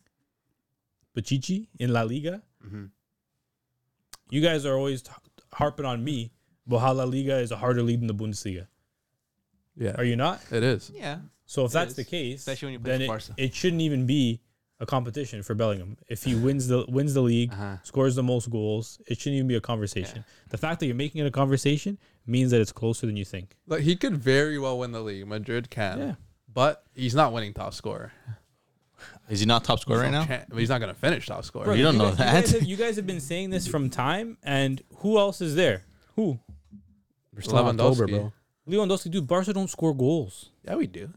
Pichichi in La Liga, Mm-hmm. you guys are always t- harping on me about how La Liga is a harder league than the Bundesliga. Yeah, Are you not? it is. Yeah. So if It that's is, the case, especially when you play then for it, Barca. it shouldn't even be a competition for Bellingham. If he wins the wins the league, Uh-huh. scores the most goals, it shouldn't even be a conversation. The fact that you're making it a conversation means that it's closer than you think. Like he could very well win the league. Madrid can. Yeah. But he's not winning top scorer. Is he not top scorer right now? Can't- He's not going to finish top scorer. Bro, You don't know guys, You guys, that. have, you guys have been saying this from time, and who else is there? Who? We're still in October, bro. Lewandowski, dude. Barca don't score goals. Yeah, we do.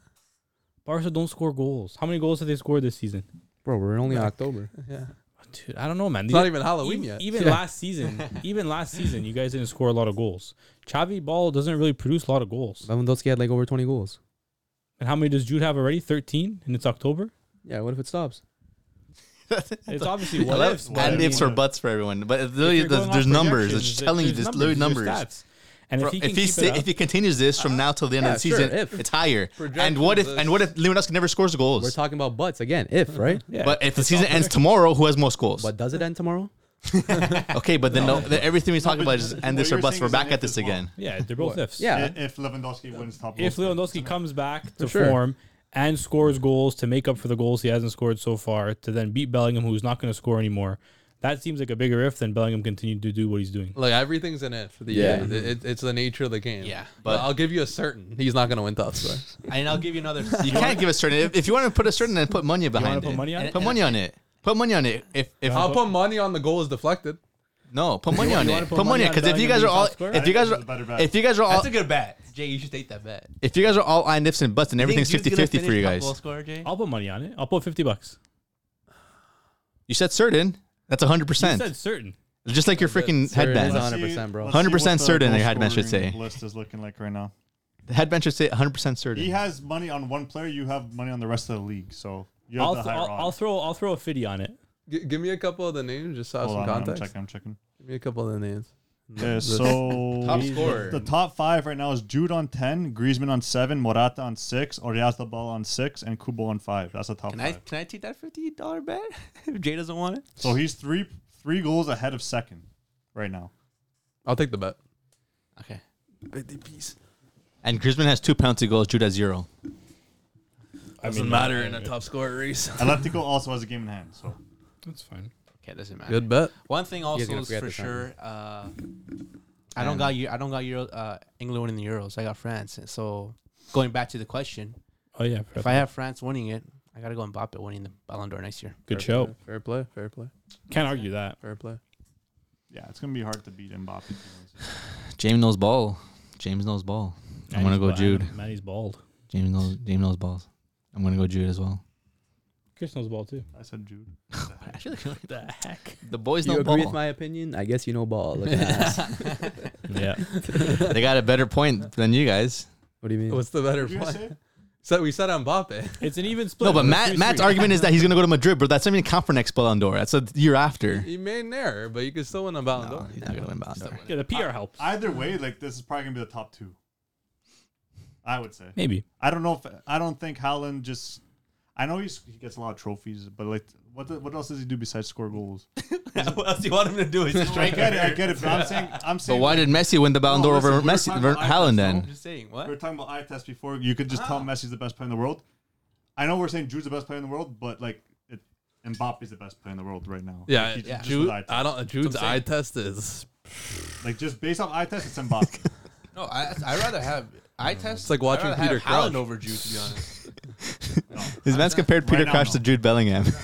Barca don't score goals. How many goals have they scored this season? Bro, we're only in October. Yeah. Dude, I don't know, man. It's These- not even Halloween even, yet. Even Yeah. last season, even last season, you guys didn't score a lot of goals. Xavi Ball doesn't really produce a lot of goals. Lewandowski had like over 20 goals. And how many does Jude have already? Thirteen, and it's October. Yeah, what if it stops? It's obviously what What ifs. and ifs or buts for everyone. But it's literally, you're there's, there's numbers. It's just telling you there's there's literally there's numbers. Stats. And Bro, if he can if he keep it up, if he continues this from now till the end Yeah, of the sure, season, if. it's higher. And what if and what if Lewandowski never scores goals? We're talking about butts again. If, uh-huh. right? yeah, But if the season ends tomorrow, who has most goals? But does it end tomorrow? Okay, but then no, then everything we talk but about is what and this or bust. We're back at this as well. again. yeah, they're both ifs. Yeah. If Lewandowski wins top If. Lewandowski comes back to form and scores goals to make up for the goals he hasn't scored so far, to then beat Bellingham, who's not going to score anymore, that seems like a bigger if than Bellingham continuing to do what he's doing. Like everything's an if. The Yeah. it, it- it's the nature of the game. Yeah. but But- I'll give you a certain. He's not going to win top scorer. And I'll give you another. You can't give a certain. If, if you want to put a certain, then put money behind put it. money on it? Put money on it. Put money on it. If if I'll put money on the goal is deflected. no, put money on it. wanna Put, put money money on on because if you Bellingham guys are being all top scorer? if you guys That's are a better bet. if you guys are all That's a good bet, Jay. You should take that bet. if you guys are all on ifs and buts, and everything's 50-50 for you guys. Goal scorer, Jay. I'll put money on it. I'll put 50 bucks. You said certain. That's hundred You percent. said certain. Just like your freaking Certain headband. on- 100%, bro. 100% certain, goal your headband should say. List is looking like right now. The headband should say hundred percent certain. He has money on one player. You have money on the rest of the league. So you have I'll, the th- higher I'll, I'll throw I'll throw a 50 on it. G- give me a couple of the names just so I have Hold some on, I'm context. checking. I'm checking. Give me a couple of the names. Yeah, The- so Top the- scorer. The top five right now is Jude on ten, Griezmann on seven, Morata on six, Oyarzabal on six, and Kubo on five. That's the top Can I can I take that fifty dollar bet if Jay doesn't want it? So he's three three goals ahead of second right now. I'll take the bet. Okay. And Griezmann has two penalty goals. Jude has zero. I Doesn't mean, matter in a top scorer race. Atletico also has a game in hand. So That's fine. Okay, doesn't matter. Good bet. One thing also is for sure. Uh, I don't got you. I don't got Euro, uh, England winning the Euros. I got France. So going back to the question, Oh yeah, if I have France winning it, I gotta go and Mbappe winning the Ballon d'Or next year. good Fair show. play, Fair play. Fair play. Can't argue that. Fair play. yeah, it's gonna be hard to beat Mbappe. if he wins it. James knows ball. James knows ball. I'm gonna go ba- Jude. Manny's bald. James knows. James knows balls. I'm gonna go Jude as well. Chris knows ball too. I said Jude. Oh, I feel like The heck? the boys You know agree ball. with my opinion? I guess you know ball. Look at that. Yeah. they got a better point than you guys. What do you mean? What's the better What did you point? say? So we said on Mbappe. It's an even split. No, but It's Matt, 3-3. Matt's argument is that he's gonna go to Madrid, but that's not even count for next Ballon d'Or. That's a year after. He may an error, but you can still win a Ballon No, d'Or. he's not gonna win Ballon d'Or. Yeah, the PR helps. Either way, like this is probably gonna be the top two. I would say. Maybe. I don't know if I don't think Haaland just. I know he's, he gets a lot of trophies, but like, what the, what else does he do besides score goals? what else do you want him to do? He's a I striker. get it, I get it, but I'm saying, I'm But saying. why did Messi win the Ballon No, d'Or listen, over Messi, talking over about Haaland? Then I'm just saying we were talking about eye test before. You could just tell ah. Messi's the best player in the world. I know we're saying Jude's the best player in the world, but like, it, Mbappe's the best player in the world right now. Yeah, Like, yeah. Jude. with eye I don't. Jude's I'm eye test is. like just based off eye test, it's Mbappe. No, I I rather have eye test. It's like watching Peter have Haaland Crouch. over Jude, to be honest. No. His man's compared Peter Right now, Crouch no. to Jude Bellingham.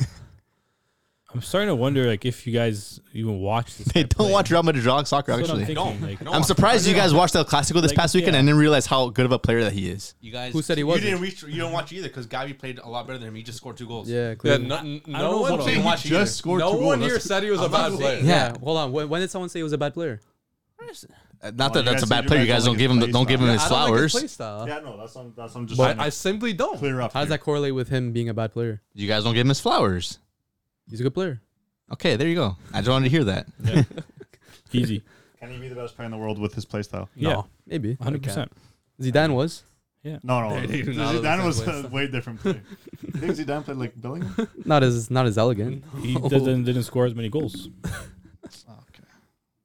I'm starting to wonder like if you guys even watch this. they don't play. watch Real Madrid dog soccer. That's what I'm Actually, thinking. Like, No. I'm surprised you guys watched El Clasico this Like, past weekend yeah. and didn't realize how good of a player that he is. You guys. Who said he You wasn't? didn't reach. You don't watch either because Gavi played a lot better than him. He just scored two goals. Yeah, Yeah, clearly. no, I no don't one. what He didn't watch just scored No two one goals. here said he was a I'm not bad player. saying- yeah. Hold on. When, when did someone say he was a bad player? Uh, Not Oh, that that's a bad player. You guys guys don't don't give him his don't give him play his I don't like his flowers. play style. Yeah, no, that's what, that's what I'm just But I simply don't. clear up. How does here. that correlate with him being a bad player? You guys don't give him his flowers. He's a good player. Okay, there you go. I just wanted to hear that. Yeah. Easy. Can he be the best player in the world with his play style? Yeah, Maybe. 100. percent Zidane was. No, no. They- they do not have the Zidane was a way different player. you think Zidane played like Bellingham? Not as not as elegant. He didn't didn't score as many goals.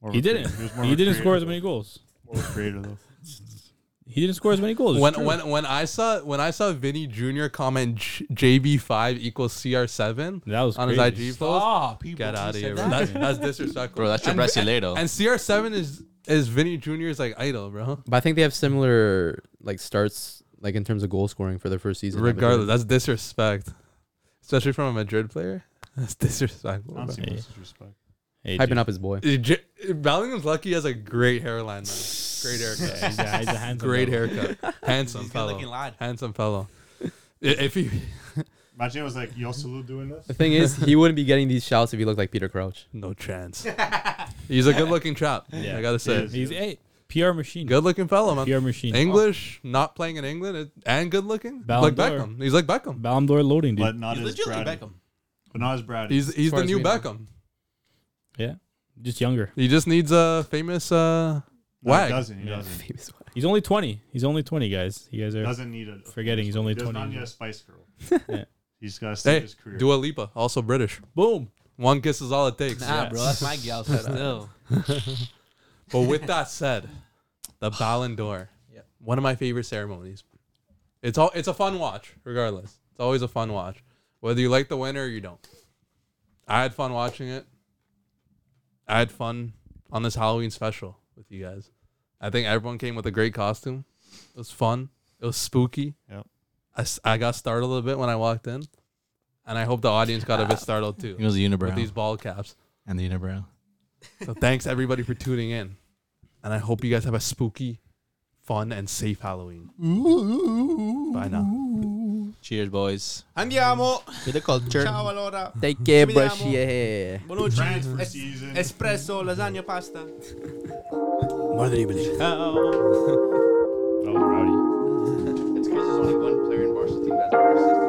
Okay. More He didn't. creator. was more He didn't score as many goals. More creator though. He didn't score as many goals. It's When true. when when I saw when I saw Vinny Jr. comment JB five equals CR seven that was on his. IG post, Stop, people. get out of said here, bro. That's, that's disrespectful, Bro, that's your And- brasileiro. And CR seven is is Vinny Jr.'s like idol, bro. But I think they have similar like starts like in terms of goal scoring for their first season. Regardless, that's disrespect, especially from a Madrid player. That's disrespectful. I don't Bro. see Hey. disrespect. Hey, hyping up his boy. J- Bellingham's lucky he has a great hairline, man. Great haircut. Yeah, he's a, he's a handsome Great fellow. haircut. Handsome He's a good-looking fellow. lad. Handsome fellow. I- If he Imagine it was like Joselu doing this. The thing is, he wouldn't be getting these shouts if he looked like Peter Crouch. no chance. He's a good looking chap. Yeah. I gotta He say. is. He's a PR machine. Good looking fellow, man. PR machine. English, not playing in England, it- and good looking. Ballon Like d'Or. Beckham. He's like Beckham. Ballon d'Or loading, dude. But not He's as legitimately Brady. Beckham. But not as Brady. He's he's far the as new we know. Beckham. Yeah, just younger. He just needs a famous uh no, he wag. doesn't. He Yeah. doesn't. He's only 20. He's only 20, guys. You guys are doesn't need a. forgetting he's only he does 20. not need a Spice Girl. Yeah. He's got to save Hey, his career. Dua Lipa, also British. Boom. One kiss is all it takes. Nah, Yeah. bro, that's my gal still. But with that said, the Ballon d'Or, Yep. one of my favorite ceremonies. It's all it's a fun watch, regardless. It's always a fun watch, whether you like the winner or you don't. I had fun watching it. I had fun on this Halloween special with you guys. I think everyone came with a great costume. It was fun. It was spooky. Yep. I, I got startled a bit when I walked in, and I hope the audience got a bit startled too He was a with these ball caps. and the unibrow. So thanks everybody for tuning in. And I hope you guys have a spooky, fun, and safe Halloween. Bye now. Cheers, boys. Andiamo. To the culture. Ciao allora. Take care, Brescia. Yeah. Bonucci. Espresso, lasagna, pasta. More than you believe. Ciao. oh, it's there's only one player in team that's